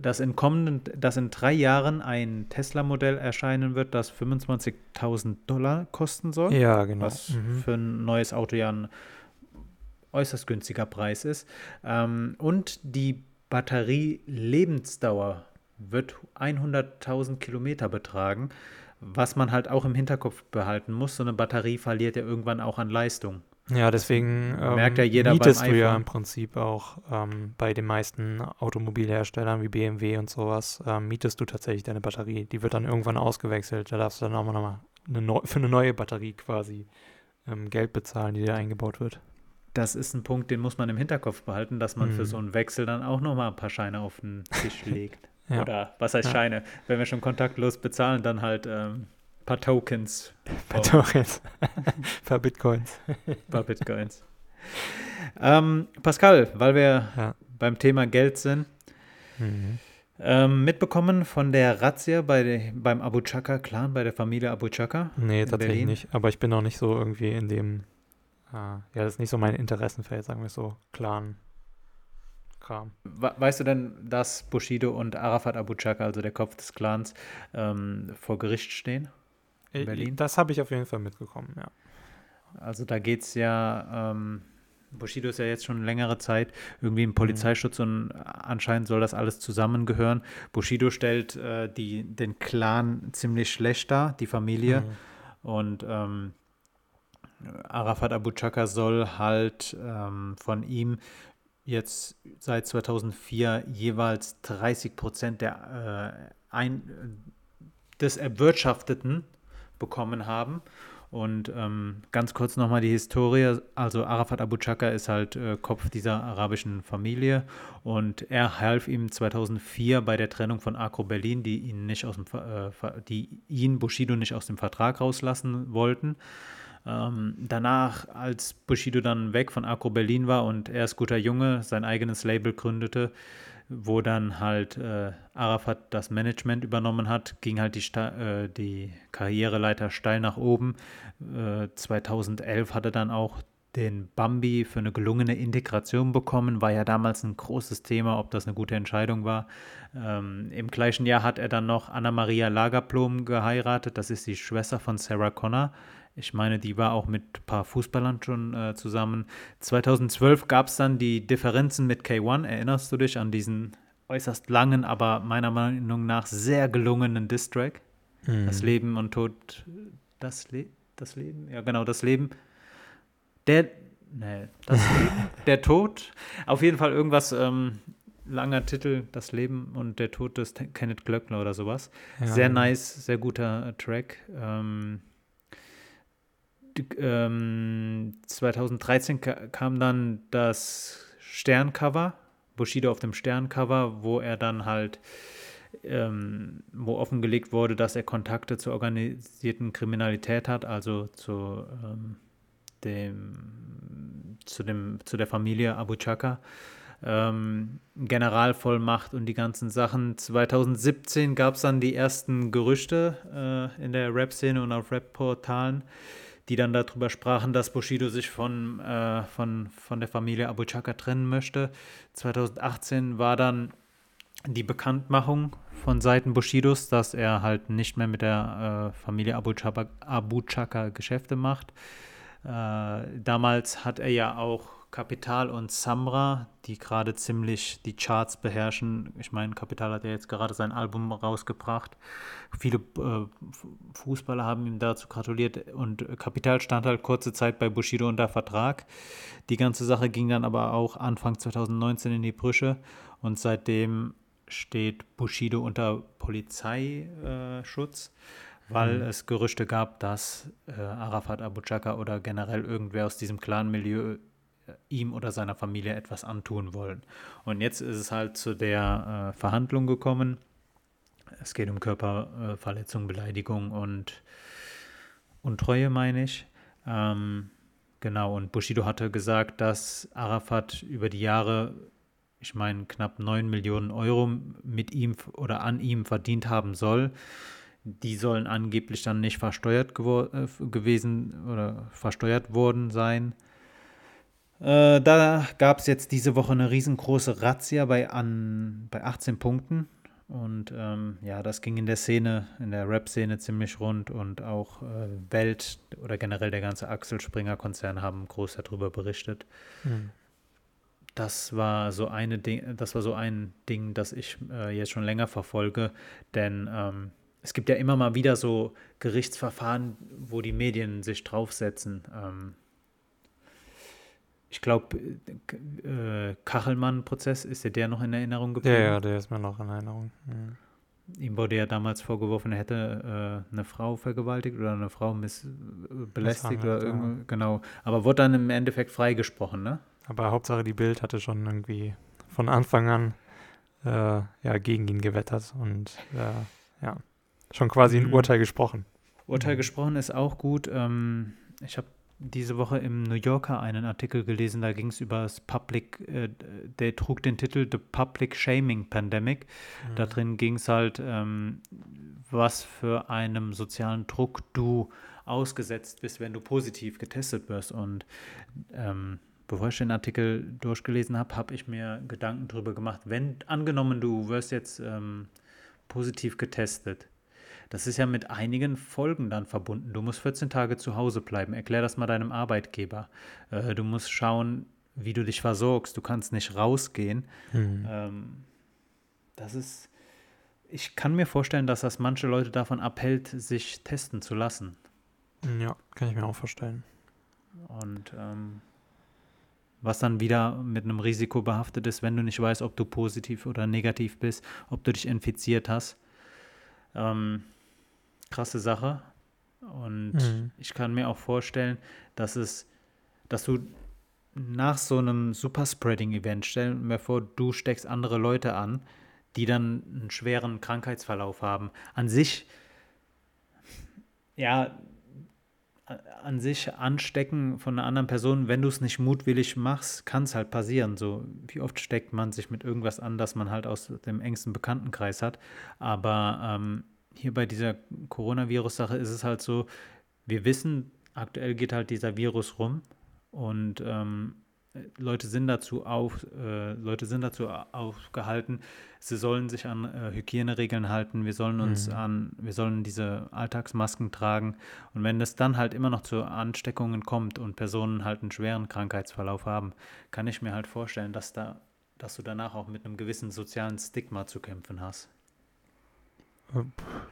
dass in kommenden, dass in drei Jahren ein Tesla-Modell erscheinen wird, das 25.000 Dollar kosten soll. Ja, genau. Was mhm. für ein neues Auto ja ein äußerst günstiger Preis ist. Ähm, und die Batterielebensdauer wird 100.000 Kilometer betragen, was man halt auch im Hinterkopf behalten muss. So eine Batterie verliert ja irgendwann auch an Leistung. Ja, deswegen ähm, merkt ja jeder mietest du ja im Prinzip auch ähm, bei den meisten Automobilherstellern wie BMW und sowas, ähm, mietest du tatsächlich deine Batterie. Die wird dann irgendwann ausgewechselt. Da darfst du dann auch mal eine für eine neue Batterie quasi ähm, Geld bezahlen, die dir eingebaut wird das ist ein Punkt, den muss man im Hinterkopf behalten, dass man mhm. für so einen Wechsel dann auch nochmal ein paar Scheine auf den Tisch (laughs) legt. ja. Oder was heißt ja. Scheine? Wenn wir schon kontaktlos bezahlen, dann halt ähm, paar Tokens. (laughs) Paar Tokens. (laughs) paar Bitcoins. ein (laughs) paar Bitcoins. ähm, Pascal, weil wir ja. beim Thema Geld sind, mhm. ähm, mitbekommen von der Razzia bei beim Abu Chaka-Clan, bei der Familie Abu Chaka? Nee, tatsächlich Berlin. nicht. Aber ich bin auch nicht so irgendwie in dem Ah, ja, das ist nicht so mein Interessenfeld, sagen wir so. Clan. Kram. Weißt du denn, dass Bushido und Arafat Abu Chaka, also der Kopf des Clans, ähm, vor Gericht stehen? In Berlin? Das habe ich auf jeden Fall mitbekommen, ja. Also da geht es ja, ähm, Bushido ist ja jetzt schon längere Zeit irgendwie im Polizeischutz mhm. und anscheinend soll das alles zusammengehören. Bushido stellt äh, die, den Clan ziemlich schlecht dar, die Familie. Mhm. Und ähm, Arafat Abu Chaka soll halt ähm, von ihm jetzt seit 2004 jeweils 30 Prozent der, äh, ein, des Erwirtschafteten bekommen haben. Und ähm, ganz kurz nochmal die Historie. Also Arafat Abu Chaka ist halt äh, Kopf dieser arabischen Familie und er half ihm 2004 bei der Trennung von Agro Berlin, die ihn nicht aus dem, äh, die ihn Bushido nicht aus dem Vertrag rauslassen wollten. Ähm, danach, als Bushido dann weg von Akro Berlin war und er ist guter Junge, sein eigenes Label gründete, wo dann halt äh, Arafat das Management übernommen hat, ging halt die, Sta äh, die Karriereleiter steil nach oben. Äh, 2011 hat er dann auch den Bambi für eine gelungene Integration bekommen, war ja damals ein großes Thema, ob das eine gute Entscheidung war. Ähm, Im gleichen Jahr hat er dann noch Anna-Maria Lagerblom geheiratet, das ist die Schwester von Sarah Connor. Ich meine, die war auch mit ein paar Fußballern schon äh, zusammen. 2012 gab es dann die Differenzen mit K1. Erinnerst du dich an diesen äußerst langen, aber meiner Meinung nach sehr gelungenen Distrack? Mhm. Das Leben und Tod. Das, Le das Leben? Ja, genau, das Leben. Der. Nee, das (laughs) Leben, der Tod. Auf jeden Fall irgendwas. Ähm, langer Titel, Das Leben und der Tod des Kenneth Glöckner oder sowas. Ja. Sehr nice, sehr guter Track. Ähm, ähm, 2013 kam dann das Sterncover, Bushido auf dem Sterncover, wo er dann halt, ähm, wo offengelegt wurde, dass er Kontakte zur organisierten Kriminalität hat, also zu, ähm, dem, zu, dem, zu der Familie Abu Chaka. Ähm, Generalvollmacht und die ganzen Sachen. 2017 gab es dann die ersten Gerüchte äh, in der Rap-Szene und auf Rap-Portalen, die dann darüber sprachen, dass Bushido sich von, äh, von, von der Familie Abu Chaka trennen möchte. 2018 war dann die Bekanntmachung von Seiten Bushidos, dass er halt nicht mehr mit der äh, Familie Abu Chaka, Abu Chaka Geschäfte macht. Äh, damals hat er ja auch Kapital und Samra, die gerade ziemlich die Charts beherrschen. Ich meine, Kapital hat ja jetzt gerade sein Album rausgebracht. Viele äh, Fußballer haben ihm dazu gratuliert und Kapital stand halt kurze Zeit bei Bushido unter Vertrag. Die ganze Sache ging dann aber auch Anfang 2019 in die Brüche und seitdem steht Bushido unter Polizeischutz. weil Mhm. es Gerüchte gab, dass äh, Arafat Abu Chaka oder generell irgendwer aus diesem Clan-Milieu ihm oder seiner Familie etwas antun wollen. Und jetzt ist es halt zu der äh, Verhandlung gekommen. Es geht um Körperverletzung, Beleidigung und Untreue, meine ich. Ähm, genau, und Bushido hatte gesagt, dass Arafat über die Jahre, ich meine, knapp 9 Millionen Euro mit ihm oder an ihm verdient haben soll. Die sollen angeblich dann nicht versteuert äh, gewesen oder versteuert worden sein. Äh, da gab es jetzt diese Woche eine riesengroße Razzia bei, an, bei 18 Punkten. Und ähm, ja, das ging in der Szene, in der Rap-Szene ziemlich rund und auch äh, Welt oder generell der ganze Axel Springer-Konzern haben groß darüber berichtet. Mhm. Das war so eine Ding, das war so ein Ding, das ich äh, jetzt schon länger verfolge, denn ähm, es gibt ja immer mal wieder so Gerichtsverfahren, wo die Medien sich draufsetzen. Ähm, ich glaube, äh, Kachelmann-Prozess, ist dir der noch in Erinnerung Ja, geblieben? ja, der ist mir noch in Erinnerung. Mhm. Ihm wurde ja damals vorgeworfen, er hätte äh, eine Frau vergewaltigt oder eine Frau äh, belästigt oder Misshandelt, ja. irgendwie, genau. Aber wurde dann im Endeffekt freigesprochen, ne? Aber Hauptsache die Bild hatte schon irgendwie von Anfang an äh, ja, gegen ihn gewettert und äh, ja, schon quasi ein Mhm. Urteil gesprochen. Urteil Mhm. gesprochen ist auch gut. Ähm, ich habe diese Woche im New Yorker einen Artikel gelesen, da ging es über das Public, äh, der trug den Titel The Public Shaming Pandemic. Da Mhm. drin ging es halt, ähm, was für einem sozialen Druck du ausgesetzt bist, wenn du positiv getestet wirst. Und ähm, bevor ich den Artikel durchgelesen habe, habe ich mir Gedanken darüber gemacht, wenn angenommen, du wirst jetzt ähm, positiv getestet. Das ist ja mit einigen Folgen dann verbunden. Du musst 14 Tage zu Hause bleiben. Erklär das mal deinem Arbeitgeber. Äh, du musst schauen, wie du dich versorgst. Du kannst nicht rausgehen. Mhm. Ähm, das ist. Ich kann mir vorstellen, dass das manche Leute davon abhält, sich testen zu lassen. Ja, kann ich mir auch vorstellen. Und ähm, was dann wieder mit einem Risiko behaftet ist, wenn du nicht weißt, ob du positiv oder negativ bist, ob du dich infiziert hast. Ähm, krasse Sache. Und Mhm. ich kann mir auch vorstellen, dass es, dass du nach so einem Superspreading-Event, stell mir vor, du steckst andere Leute an, die dann einen schweren Krankheitsverlauf haben. An sich, ja, an sich anstecken von einer anderen Person, wenn du es nicht mutwillig machst, kann es halt passieren. So, wie oft steckt man sich mit irgendwas an, das man halt aus dem engsten Bekanntenkreis hat. Aber ähm, hier bei dieser Coronavirus-Sache ist es halt so, wir wissen, aktuell geht halt dieser Virus rum und ähm, Leute sind dazu auf, äh, Leute sind dazu au- aufgehalten, sie sollen sich an äh, Hygieneregeln halten, wir sollen uns Mhm. an, wir sollen diese Alltagsmasken tragen. Und wenn es dann halt immer noch zu Ansteckungen kommt und Personen halt einen schweren Krankheitsverlauf haben, kann ich mir halt vorstellen, dass da, dass du danach auch mit einem gewissen sozialen Stigma zu kämpfen hast.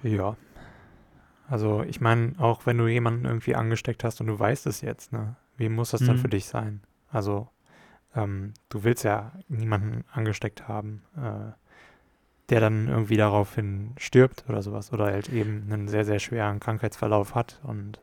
Ja. Also ich meine, auch wenn du jemanden irgendwie angesteckt hast und du weißt es jetzt, ne, wie muss das dann Mhm. für dich sein? Also ähm, du willst ja niemanden angesteckt haben, äh, der dann irgendwie daraufhin stirbt oder sowas oder halt eben einen sehr, sehr schweren Krankheitsverlauf hat und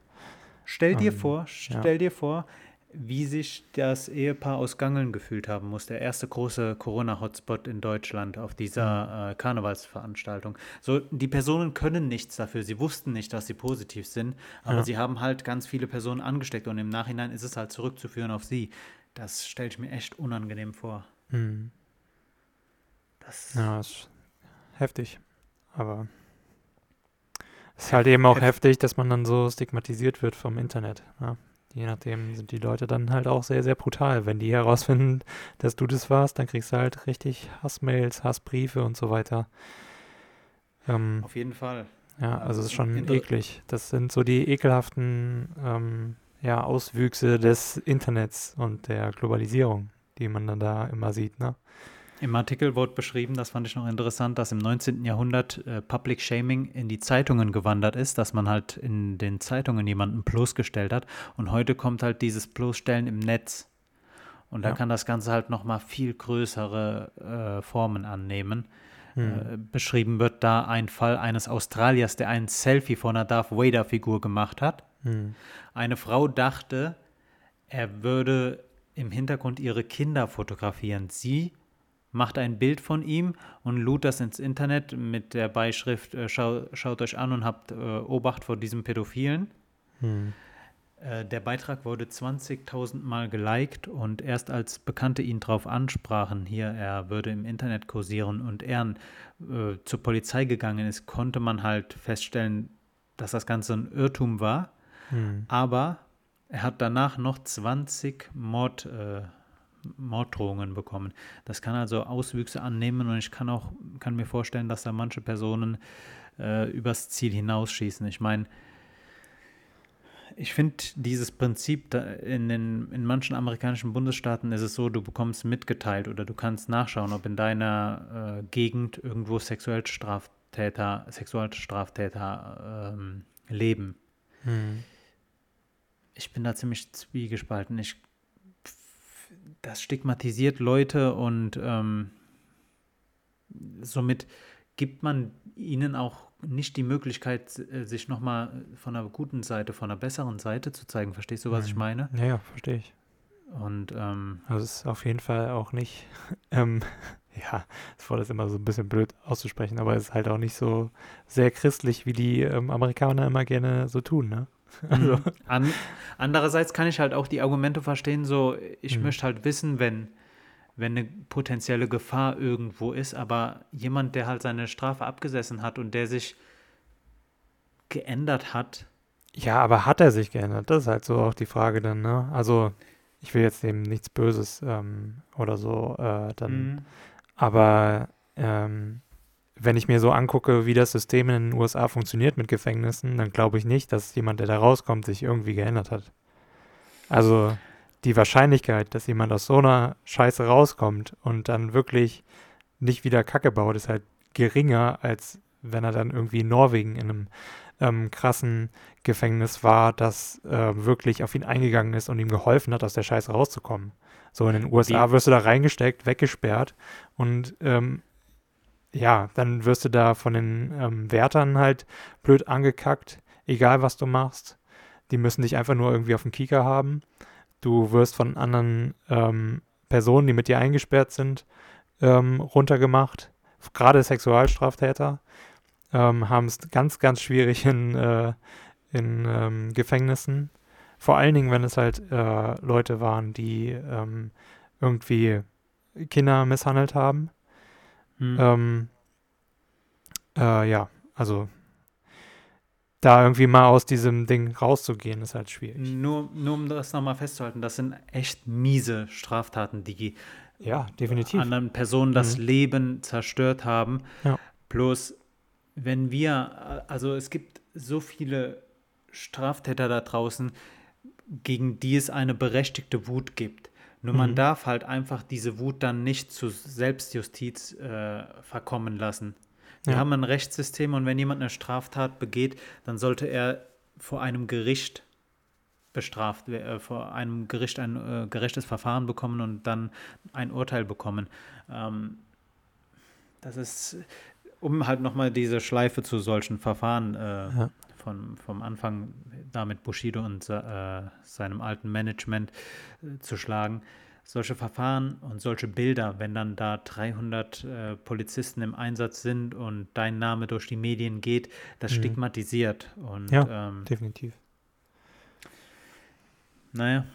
Stell dir Ähm, vor, ja. stell dir vor, wie sich das Ehepaar aus Gangeln gefühlt haben muss. Der erste große Corona-Hotspot in Deutschland auf dieser äh, Karnevalsveranstaltung. So, die Personen können nichts dafür. Sie wussten nicht, dass sie positiv sind, aber Ja. sie haben halt ganz viele Personen angesteckt und im Nachhinein ist es halt zurückzuführen auf sie. Das stelle ich mir echt unangenehm vor. hm, Das, ja, ist heftig. Aber es ist halt eben auch Hef- heftig, dass man dann so stigmatisiert wird vom Internet. Ja. Je nachdem sind die Leute dann halt auch sehr, sehr brutal. Wenn die herausfinden, dass du das warst, dann kriegst du halt richtig Hassmails, Hassbriefe und so weiter. Ähm, Auf jeden Fall. ja, also es ist schon Inter- eklig. Das sind so die ekelhaften ähm, ja, Auswüchse des Internets und der Globalisierung, die man dann da immer sieht. Ne? Im Artikel wurde beschrieben, das fand ich noch interessant, dass im 19. Jahrhundert äh, Public Shaming in die Zeitungen gewandert ist, dass man halt in den Zeitungen jemanden bloßgestellt hat. Und heute kommt halt dieses Bloßstellen im Netz. Und da Ja. kann das Ganze halt nochmal viel größere äh, Formen annehmen. Hm. äh, beschrieben wird, da ein Fall eines Australiers, der ein Selfie von einer Darth Vader-Figur gemacht hat. Hm. Eine Frau dachte, er würde im Hintergrund ihre Kinder fotografieren. Sie macht ein Bild von ihm und lud das ins Internet mit der Beischrift, äh, schau, schaut euch an und habt äh, Obacht vor diesem Pädophilen. Hm. Äh, der Beitrag wurde 20.000 Mal geliked und erst als Bekannte ihn darauf ansprachen, hier, er würde im Internet kursieren und er äh, zur Polizei gegangen ist, konnte man halt feststellen, dass das Ganze ein Irrtum war. Hm. Aber er hat danach noch 20 Mord, äh, Morddrohungen bekommen. Das kann also Auswüchse annehmen und ich kann auch kann mir vorstellen, dass da manche Personen äh, übers Ziel hinausschießen. Ich meine, ich finde dieses Prinzip da in, den, in manchen amerikanischen Bundesstaaten ist es so, du bekommst mitgeteilt oder du kannst nachschauen, ob in deiner äh, Gegend irgendwo Sexualstraftäter, Sexualstraftäter ähm, leben. Hm. Ich bin da ziemlich zwiegespalten. Ich, das stigmatisiert Leute und ähm, somit gibt man ihnen auch nicht die Möglichkeit, äh, sich nochmal von einer guten Seite, von einer besseren Seite zu zeigen. Verstehst du, was ich Hm. meine? Ja, ja, verstehe ich. Und ähm, Also es ist auf jeden Fall auch nicht, (laughs) ähm, ja, es war das immer so ein bisschen blöd auszusprechen, aber es ist halt auch nicht so sehr christlich, wie die ähm, Amerikaner immer gerne so tun, ne? (laughs) Also, Mhm. An, andererseits kann ich halt auch die Argumente verstehen, so ich Mhm. möchte halt wissen, wenn, wenn eine potenzielle Gefahr irgendwo ist, aber jemand, der halt seine Strafe abgesessen hat und der sich geändert hat, ja, aber hat er sich geändert? Das ist halt so auch die Frage dann, ne? Also ich will jetzt dem nichts Böses ähm, oder so äh, dann Mhm. Aber ähm, wenn ich mir so angucke, wie das System in den USA funktioniert mit Gefängnissen, dann glaube ich nicht, dass jemand, der da rauskommt, sich irgendwie geändert hat. Also die Wahrscheinlichkeit, dass jemand aus so einer Scheiße rauskommt und dann wirklich nicht wieder Kacke baut, ist halt geringer, als wenn er dann irgendwie in Norwegen in einem ähm, krassen Gefängnis war, das äh, wirklich auf ihn eingegangen ist und ihm geholfen hat, aus der Scheiße rauszukommen. So in den USA wirst du da reingesteckt, weggesperrt und ähm, ja, dann wirst du da von den ähm, Wärtern halt blöd angekackt, egal was du machst. Die müssen dich einfach nur irgendwie auf dem Kieker haben. Du wirst von anderen ähm, Personen, die mit dir eingesperrt sind, ähm, runtergemacht. Gerade Sexualstraftäter ähm, haben es ganz, ganz schwierig in, äh, in ähm, Gefängnissen. Vor allen Dingen, wenn es halt äh, Leute waren, die ähm, irgendwie Kinder misshandelt haben. Mhm. Ähm, äh, ja, also da irgendwie mal aus diesem Ding rauszugehen, ist halt schwierig. Nur, nur um das nochmal festzuhalten, das sind echt miese Straftaten, die Ja, definitiv. anderen Personen das Mhm. Leben zerstört haben. Ja. Bloß, wenn wir, also es gibt so viele Straftäter da draußen, gegen die es eine berechtigte Wut gibt. Nur man Mhm. darf halt einfach diese Wut dann nicht zu Selbstjustiz äh, verkommen lassen. Wir Ja. haben ein Rechtssystem und wenn jemand eine Straftat begeht, dann sollte er vor einem Gericht bestraft, äh, vor einem Gericht ein äh, gerechtes Verfahren bekommen und dann ein Urteil bekommen. Ähm, das ist, um halt nochmal diese Schleife zu solchen Verfahren äh, Ja. Von, vom Anfang da mit Bushido und äh, seinem alten Management äh, zu schlagen. Solche Verfahren und solche Bilder, wenn dann da 300 äh, Polizisten im Einsatz sind und dein Name durch die Medien geht, das Mhm. stigmatisiert. Und Ja. ähm, Definitiv. naja.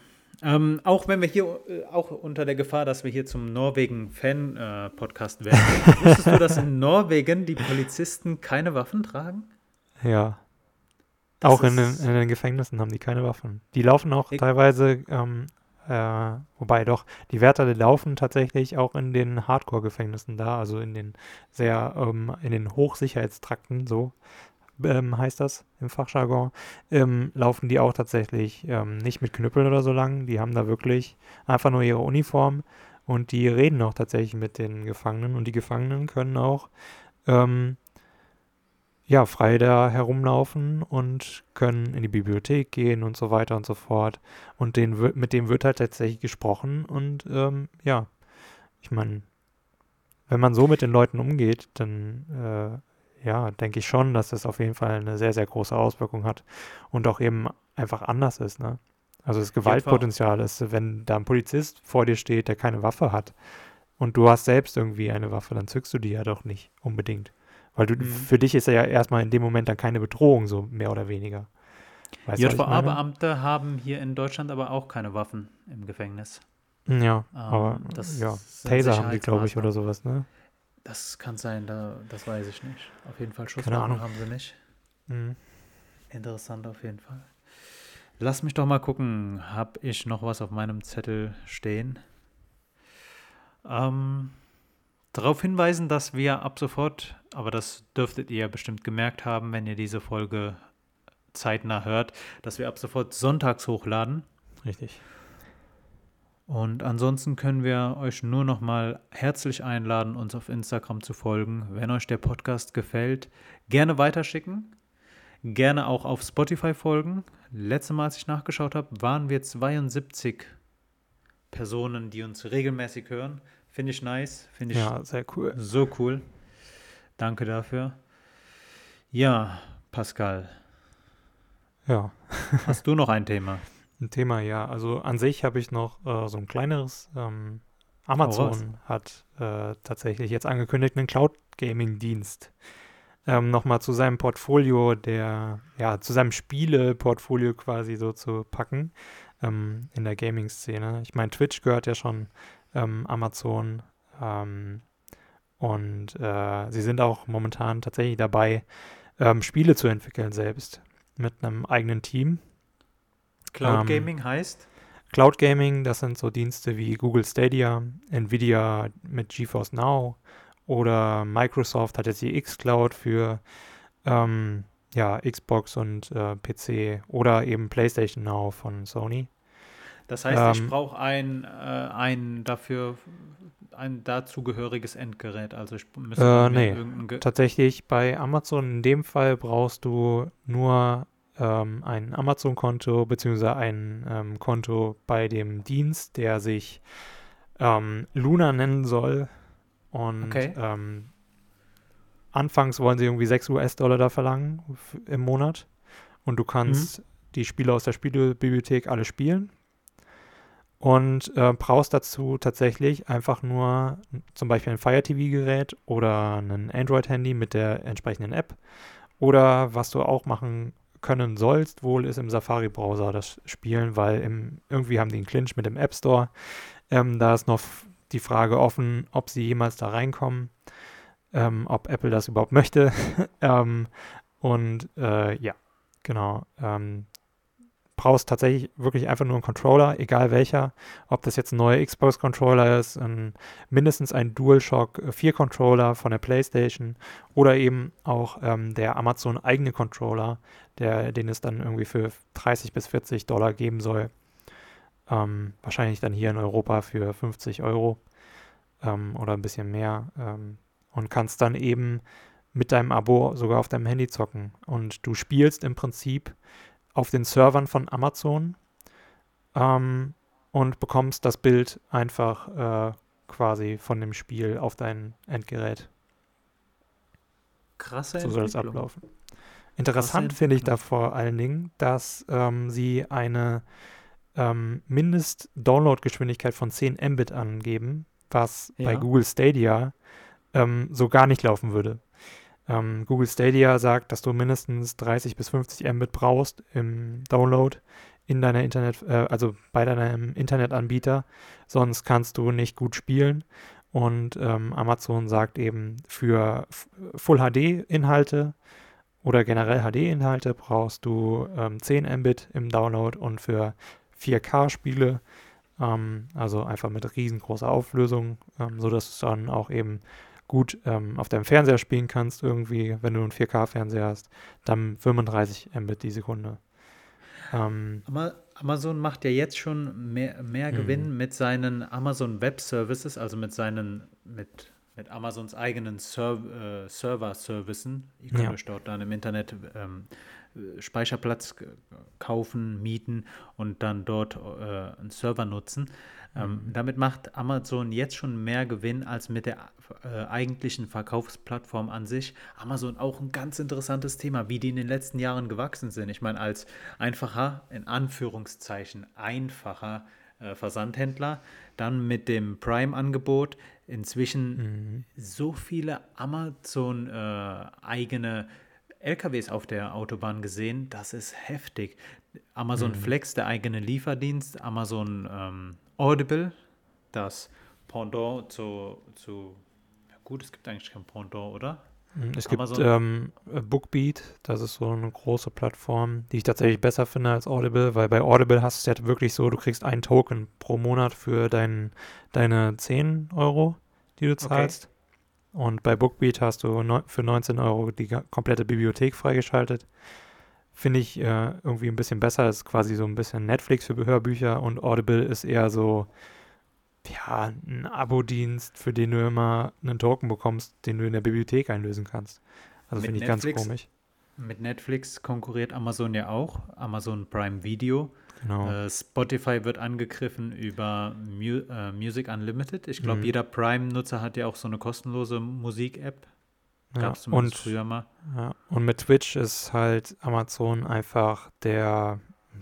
Ähm, auch wenn wir hier, äh, auch unter der Gefahr, dass wir hier zum Norwegen-Fan-Podcast werden. (laughs) Wusstest du, dass in Norwegen die Polizisten keine Waffen tragen? Ja. Das auch in den, in den Gefängnissen haben die keine Waffen. Die laufen auch teilweise, ähm, äh, wobei doch, die Wärter die laufen tatsächlich auch in den Hardcore-Gefängnissen da, also in den sehr, ähm, in den Hochsicherheitstrakten, so ähm, heißt das im Fachjargon, ähm, laufen die auch tatsächlich ähm, nicht mit Knüppeln oder so lang. Die haben da wirklich einfach nur ihre Uniform und die reden auch tatsächlich mit den Gefangenen und die Gefangenen können auch ähm, ja, frei da herumlaufen und können in die Bibliothek gehen und so weiter und so fort. Und den, wird- mit dem wird halt tatsächlich gesprochen und ähm, ja, ich meine, wenn man so mit den Leuten umgeht, dann äh, ja, denke ich schon, dass das auf jeden Fall eine sehr, sehr große Auswirkung hat und auch eben einfach anders ist. Ne? Also das Gewaltpotenzial ist, wenn da ein Polizist vor dir steht, der keine Waffe hat und du hast selbst irgendwie eine Waffe, dann zückst du die ja doch nicht unbedingt. Weil du, mhm. für dich ist er ja erstmal in dem Moment dann keine Bedrohung, so mehr oder weniger. JVA-Beamte haben hier in Deutschland aber auch keine Waffen im Gefängnis. Ja, ähm, aber ja, Taser haben die, glaube ich, oder sowas, ne? Das kann sein, da, das weiß ich nicht. Auf jeden Fall Schusswaffen haben sie nicht. Mhm. Interessant auf jeden Fall. Lass mich doch mal gucken, habe ich noch was auf meinem Zettel stehen? Ähm, darauf hinweisen, dass wir ab sofort, aber das dürftet ihr bestimmt gemerkt haben, wenn ihr diese Folge zeitnah hört, dass wir ab sofort sonntags hochladen. Richtig. Und ansonsten können wir euch nur noch mal herzlich einladen, uns auf Instagram zu folgen. Wenn euch der Podcast gefällt, gerne weiterschicken. Gerne auch auf Spotify folgen. Letztes Mal, als ich nachgeschaut habe, waren wir 72 Personen, die uns regelmäßig hören. Finde ich nice. Finde ich ja, sehr cool. So cool. Danke dafür. Ja, Pascal. Ja. Hast du noch ein Thema? (laughs) Ein Thema, ja. Also an sich habe ich noch äh, so ein kleineres. Ähm, Amazon oh, hat äh, tatsächlich jetzt angekündigt einen Cloud Gaming Dienst ähm, nochmal zu seinem Portfolio, der, ja, zu seinem Spiele-Portfolio quasi so zu packen ähm, in der Gaming-Szene. Ich meine, Twitch gehört ja schon ähm, Amazon ähm, und äh, sie sind auch momentan tatsächlich dabei, ähm, Spiele zu entwickeln selbst mit einem eigenen Team. Cloud ähm, Gaming heißt? Cloud Gaming, das sind so Dienste wie Google Stadia, Nvidia mit GeForce Now, oder Microsoft hat jetzt die X-Cloud für ähm, ja, Xbox und äh, PC oder eben PlayStation Now von Sony. Das heißt, ähm, ich brauche ein, äh, ein dafür ein dazugehöriges Endgerät. Also ich müsste äh, nee, tatsächlich bei Amazon in dem Fall brauchst du nur ähm, ein Amazon-Konto beziehungsweise ein ähm, Konto bei dem Dienst, der sich ähm, Luna nennen soll. Und okay. ähm, anfangs wollen sie irgendwie 6 US-Dollar da verlangen im Monat. Und du kannst mhm. die Spiele aus der Spielebibliothek alle spielen. Und äh, brauchst dazu tatsächlich einfach nur zum Beispiel ein Fire TV-Gerät oder ein Android-Handy mit der entsprechenden App. Oder was du auch machen können sollst, wohl ist im Safari-Browser das Spielen, weil im, irgendwie haben die einen Clinch mit dem App Store. Ähm, da ist noch die Frage offen, ob sie jemals da reinkommen, ähm, ob Apple das überhaupt möchte. (laughs) ähm, und äh, ja, genau. Brauchst tatsächlich wirklich einfach nur einen Controller, egal welcher. Ob das jetzt ein neuer Xbox-Controller ist, ein, mindestens ein DualShock 4 Controller von der PlayStation oder eben auch ähm, der Amazon eigene Controller, der, den es dann irgendwie für 30 bis 40 Dollar geben soll. Ähm, wahrscheinlich dann hier in Europa für 50 Euro ähm, oder ein bisschen mehr. Ähm, und kannst dann eben mit deinem Abo sogar auf deinem Handy zocken. Und du spielst im Prinzip auf den Servern von Amazon ähm, und bekommst das Bild einfach äh, quasi von dem Spiel auf dein Endgerät. Krasse So soll es ablaufen. Interessant finde ich da vor allen Dingen, dass ähm, sie eine ähm, Mindest-Download-Geschwindigkeit von 10 Mbit angeben, was ja. bei Google Stadia ähm, so gar nicht laufen würde. Ähm, Google Stadia sagt, dass du mindestens 30 bis 50 Mbit brauchst im Download in deiner Internet, äh, also bei deinem Internetanbieter, sonst kannst du nicht gut spielen. Und ähm, Amazon sagt eben, für Full HD-Inhalte oder generell HD-Inhalte brauchst du ähm, 10 Mbit im Download und für 4K-Spiele, ähm, also einfach mit riesengroßer Auflösung, ähm, sodass du dann auch eben gut ähm, auf deinem Fernseher spielen kannst, irgendwie, wenn du einen 4K-Fernseher hast, dann 35 Mbit die Sekunde. Ähm, Amazon macht ja jetzt schon mehr, mehr Gewinn mhm. mit seinen Amazon Web Services, also mit seinen, mit mit Amazons eigenen Serv äh, Server-Servicen. Ihr könnt Ja. euch dort dann im Internet ähm, Speicherplatz kaufen, mieten und dann dort äh, einen Server nutzen. Ähm, damit macht Amazon jetzt schon mehr Gewinn als mit der äh, eigentlichen Verkaufsplattform an sich. Amazon auch ein ganz interessantes Thema, wie die in den letzten Jahren gewachsen sind. Ich meine, als einfacher, in Anführungszeichen einfacher äh, Versandhändler, dann mit dem Prime-Angebot inzwischen so viele Amazon äh, eigene LKWs auf der Autobahn gesehen, das ist heftig. Amazon Flex, der eigene Lieferdienst, Amazon ähm, Audible, das Pendant zu, zu ja gut, es gibt eigentlich kein Pendant, oder? Mhm, Es gibt ähm, äh, Bookbeat, das ist so eine große Plattform, die ich tatsächlich besser finde als Audible, weil bei Audible hast du es ja wirklich so, du kriegst einen Token pro Monat für dein, deine 10 Euro, die du zahlst. Und bei Bookbeat hast du für 19 Euro die komplette Bibliothek freigeschaltet. Finde ich äh, irgendwie ein bisschen besser. Ist quasi so ein bisschen Netflix für Hörbücher und Audible ist eher so, ja, ein Abo-Dienst, für den du immer einen Token bekommst, den du in der Bibliothek einlösen kannst. Also finde ich ganz komisch. Mit Netflix konkurriert Amazon ja auch, Amazon Prime Video. Genau. Äh, Spotify wird angegriffen über Mu äh, Music Unlimited. Ich glaube, Mhm. jeder Prime-Nutzer hat ja auch so eine kostenlose Musik-App. Ja. Gab es zumindest Und, früher mal. ja. und mit Twitch ist halt Amazon einfach der,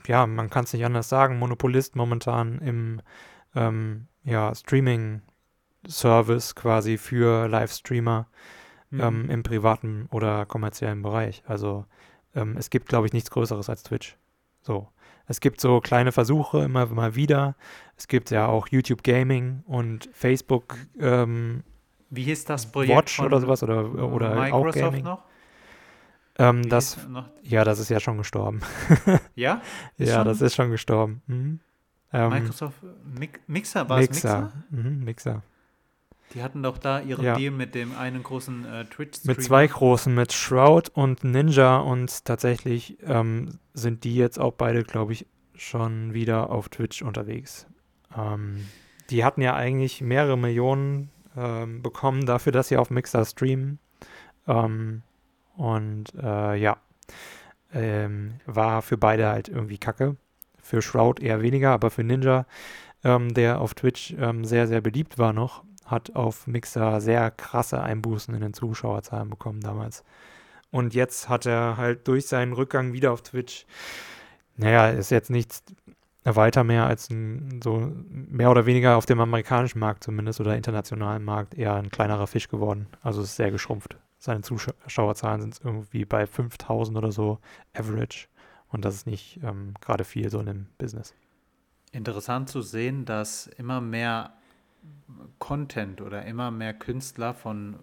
ja, man kann es nicht anders sagen, Monopolist momentan im ähm, ja, Streaming-Service quasi für Livestreamer. Mhm. ähm, im privaten oder kommerziellen Bereich. Also ähm, es gibt, glaube ich, nichts Größeres als Twitch. So. Es gibt so kleine Versuche immer mal wieder. Es gibt ja auch YouTube Gaming und Facebook ähm, Wie hieß das Projekt Watch von oder sowas oder, oder auch Microsoft Gaming. noch? Ähm, das, noch? ja, das ist ja schon gestorben. (laughs) Ja? Ist ja, schon- das ist schon gestorben. Mhm. Ähm, Microsoft Mix Mixer, war es Mixer. Mixer? Mhm, Mixer. Die hatten doch da ihren Ja. Deal mit dem einen großen äh, twitch Mit zwei großen, mit Shroud und Ninja und tatsächlich ähm, sind die jetzt auch beide, glaube ich, schon wieder auf Twitch unterwegs. Ähm, die hatten ja eigentlich mehrere Millionen ähm, bekommen dafür, dass sie auf Mixer streamen. Ähm, und äh, ja, ähm, war für beide halt irgendwie kacke. Für Shroud eher weniger, aber für Ninja, ähm, der auf Twitch ähm, sehr, sehr beliebt war noch, hat auf Mixer sehr krasse Einbußen in den Zuschauerzahlen bekommen damals. Und jetzt hat er halt durch seinen Rückgang wieder auf Twitch, naja, ist jetzt nichts weiter mehr als ein, so mehr oder weniger auf dem amerikanischen Markt zumindest oder internationalen Markt eher ein kleinerer Fisch geworden. Also es ist sehr geschrumpft. Seine Zuschauerzahlen sind irgendwie bei 5000 oder so average. Und das ist nicht ähm, gerade viel so in dem Business. Interessant zu sehen, dass immer mehr Content oder immer mehr Künstler von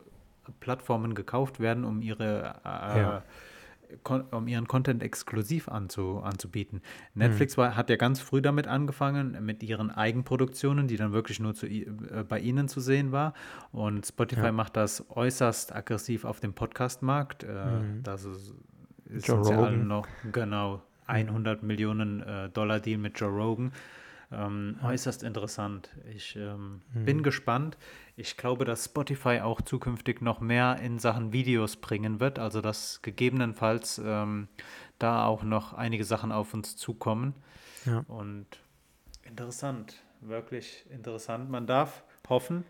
Plattformen gekauft werden, um ihre äh, Ja. Um ihren Content exklusiv anzu, anzubieten. Netflix war, hat ja ganz früh damit angefangen, mit ihren Eigenproduktionen, die dann wirklich nur zu, äh, bei ihnen zu sehen war. Und Spotify Ja. macht das äußerst aggressiv auf dem Podcast-Markt. Äh, Mhm. Das ist, ist Joe Rogan. noch genau 100 Millionen äh, Dollar Deal mit Joe Rogan. Ähm, äußerst interessant. Ich ähm, bin Mhm. gespannt. Ich glaube, dass Spotify auch zukünftig noch mehr in Sachen Videos bringen wird. Also dass gegebenenfalls ähm, da auch noch einige Sachen auf uns zukommen. Ja. Und interessant, wirklich interessant. Man darf hoffen.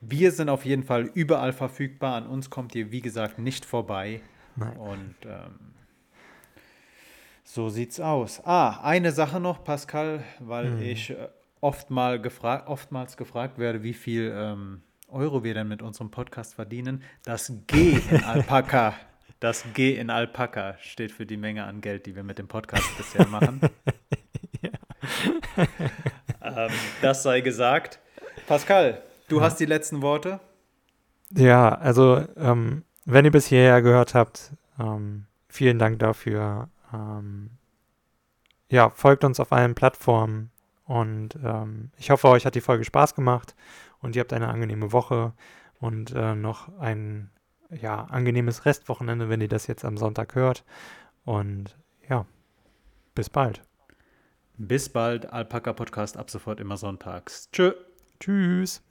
Wir sind auf jeden Fall überall verfügbar. An uns kommt ihr, wie gesagt, nicht vorbei. Nein. Und ähm, so sieht's aus. Ah, eine Sache noch, Pascal, weil Mhm. ich äh, oft mal gefra oftmals gefragt werde, wie viel ähm, Euro wir denn mit unserem Podcast verdienen. Das G in Alpaka, (laughs) das G in Alpaka steht für die Menge an Geld, die wir mit dem Podcast bisher machen. (laughs) (laughs) ähm, das sei gesagt. Pascal, du hast die letzten Worte. Ja, also ähm, wenn ihr bis hierher gehört habt, ähm, vielen Dank dafür. Ähm, ja, folgt uns auf allen Plattformen und ähm, ich hoffe, euch hat die Folge Spaß gemacht und ihr habt eine angenehme Woche und äh, noch ein ja, angenehmes Restwochenende, wenn ihr das jetzt am Sonntag hört. Und ja, bis bald. Bis bald, Alpaka Podcast ab sofort immer sonntags. Tschö. Tschüss.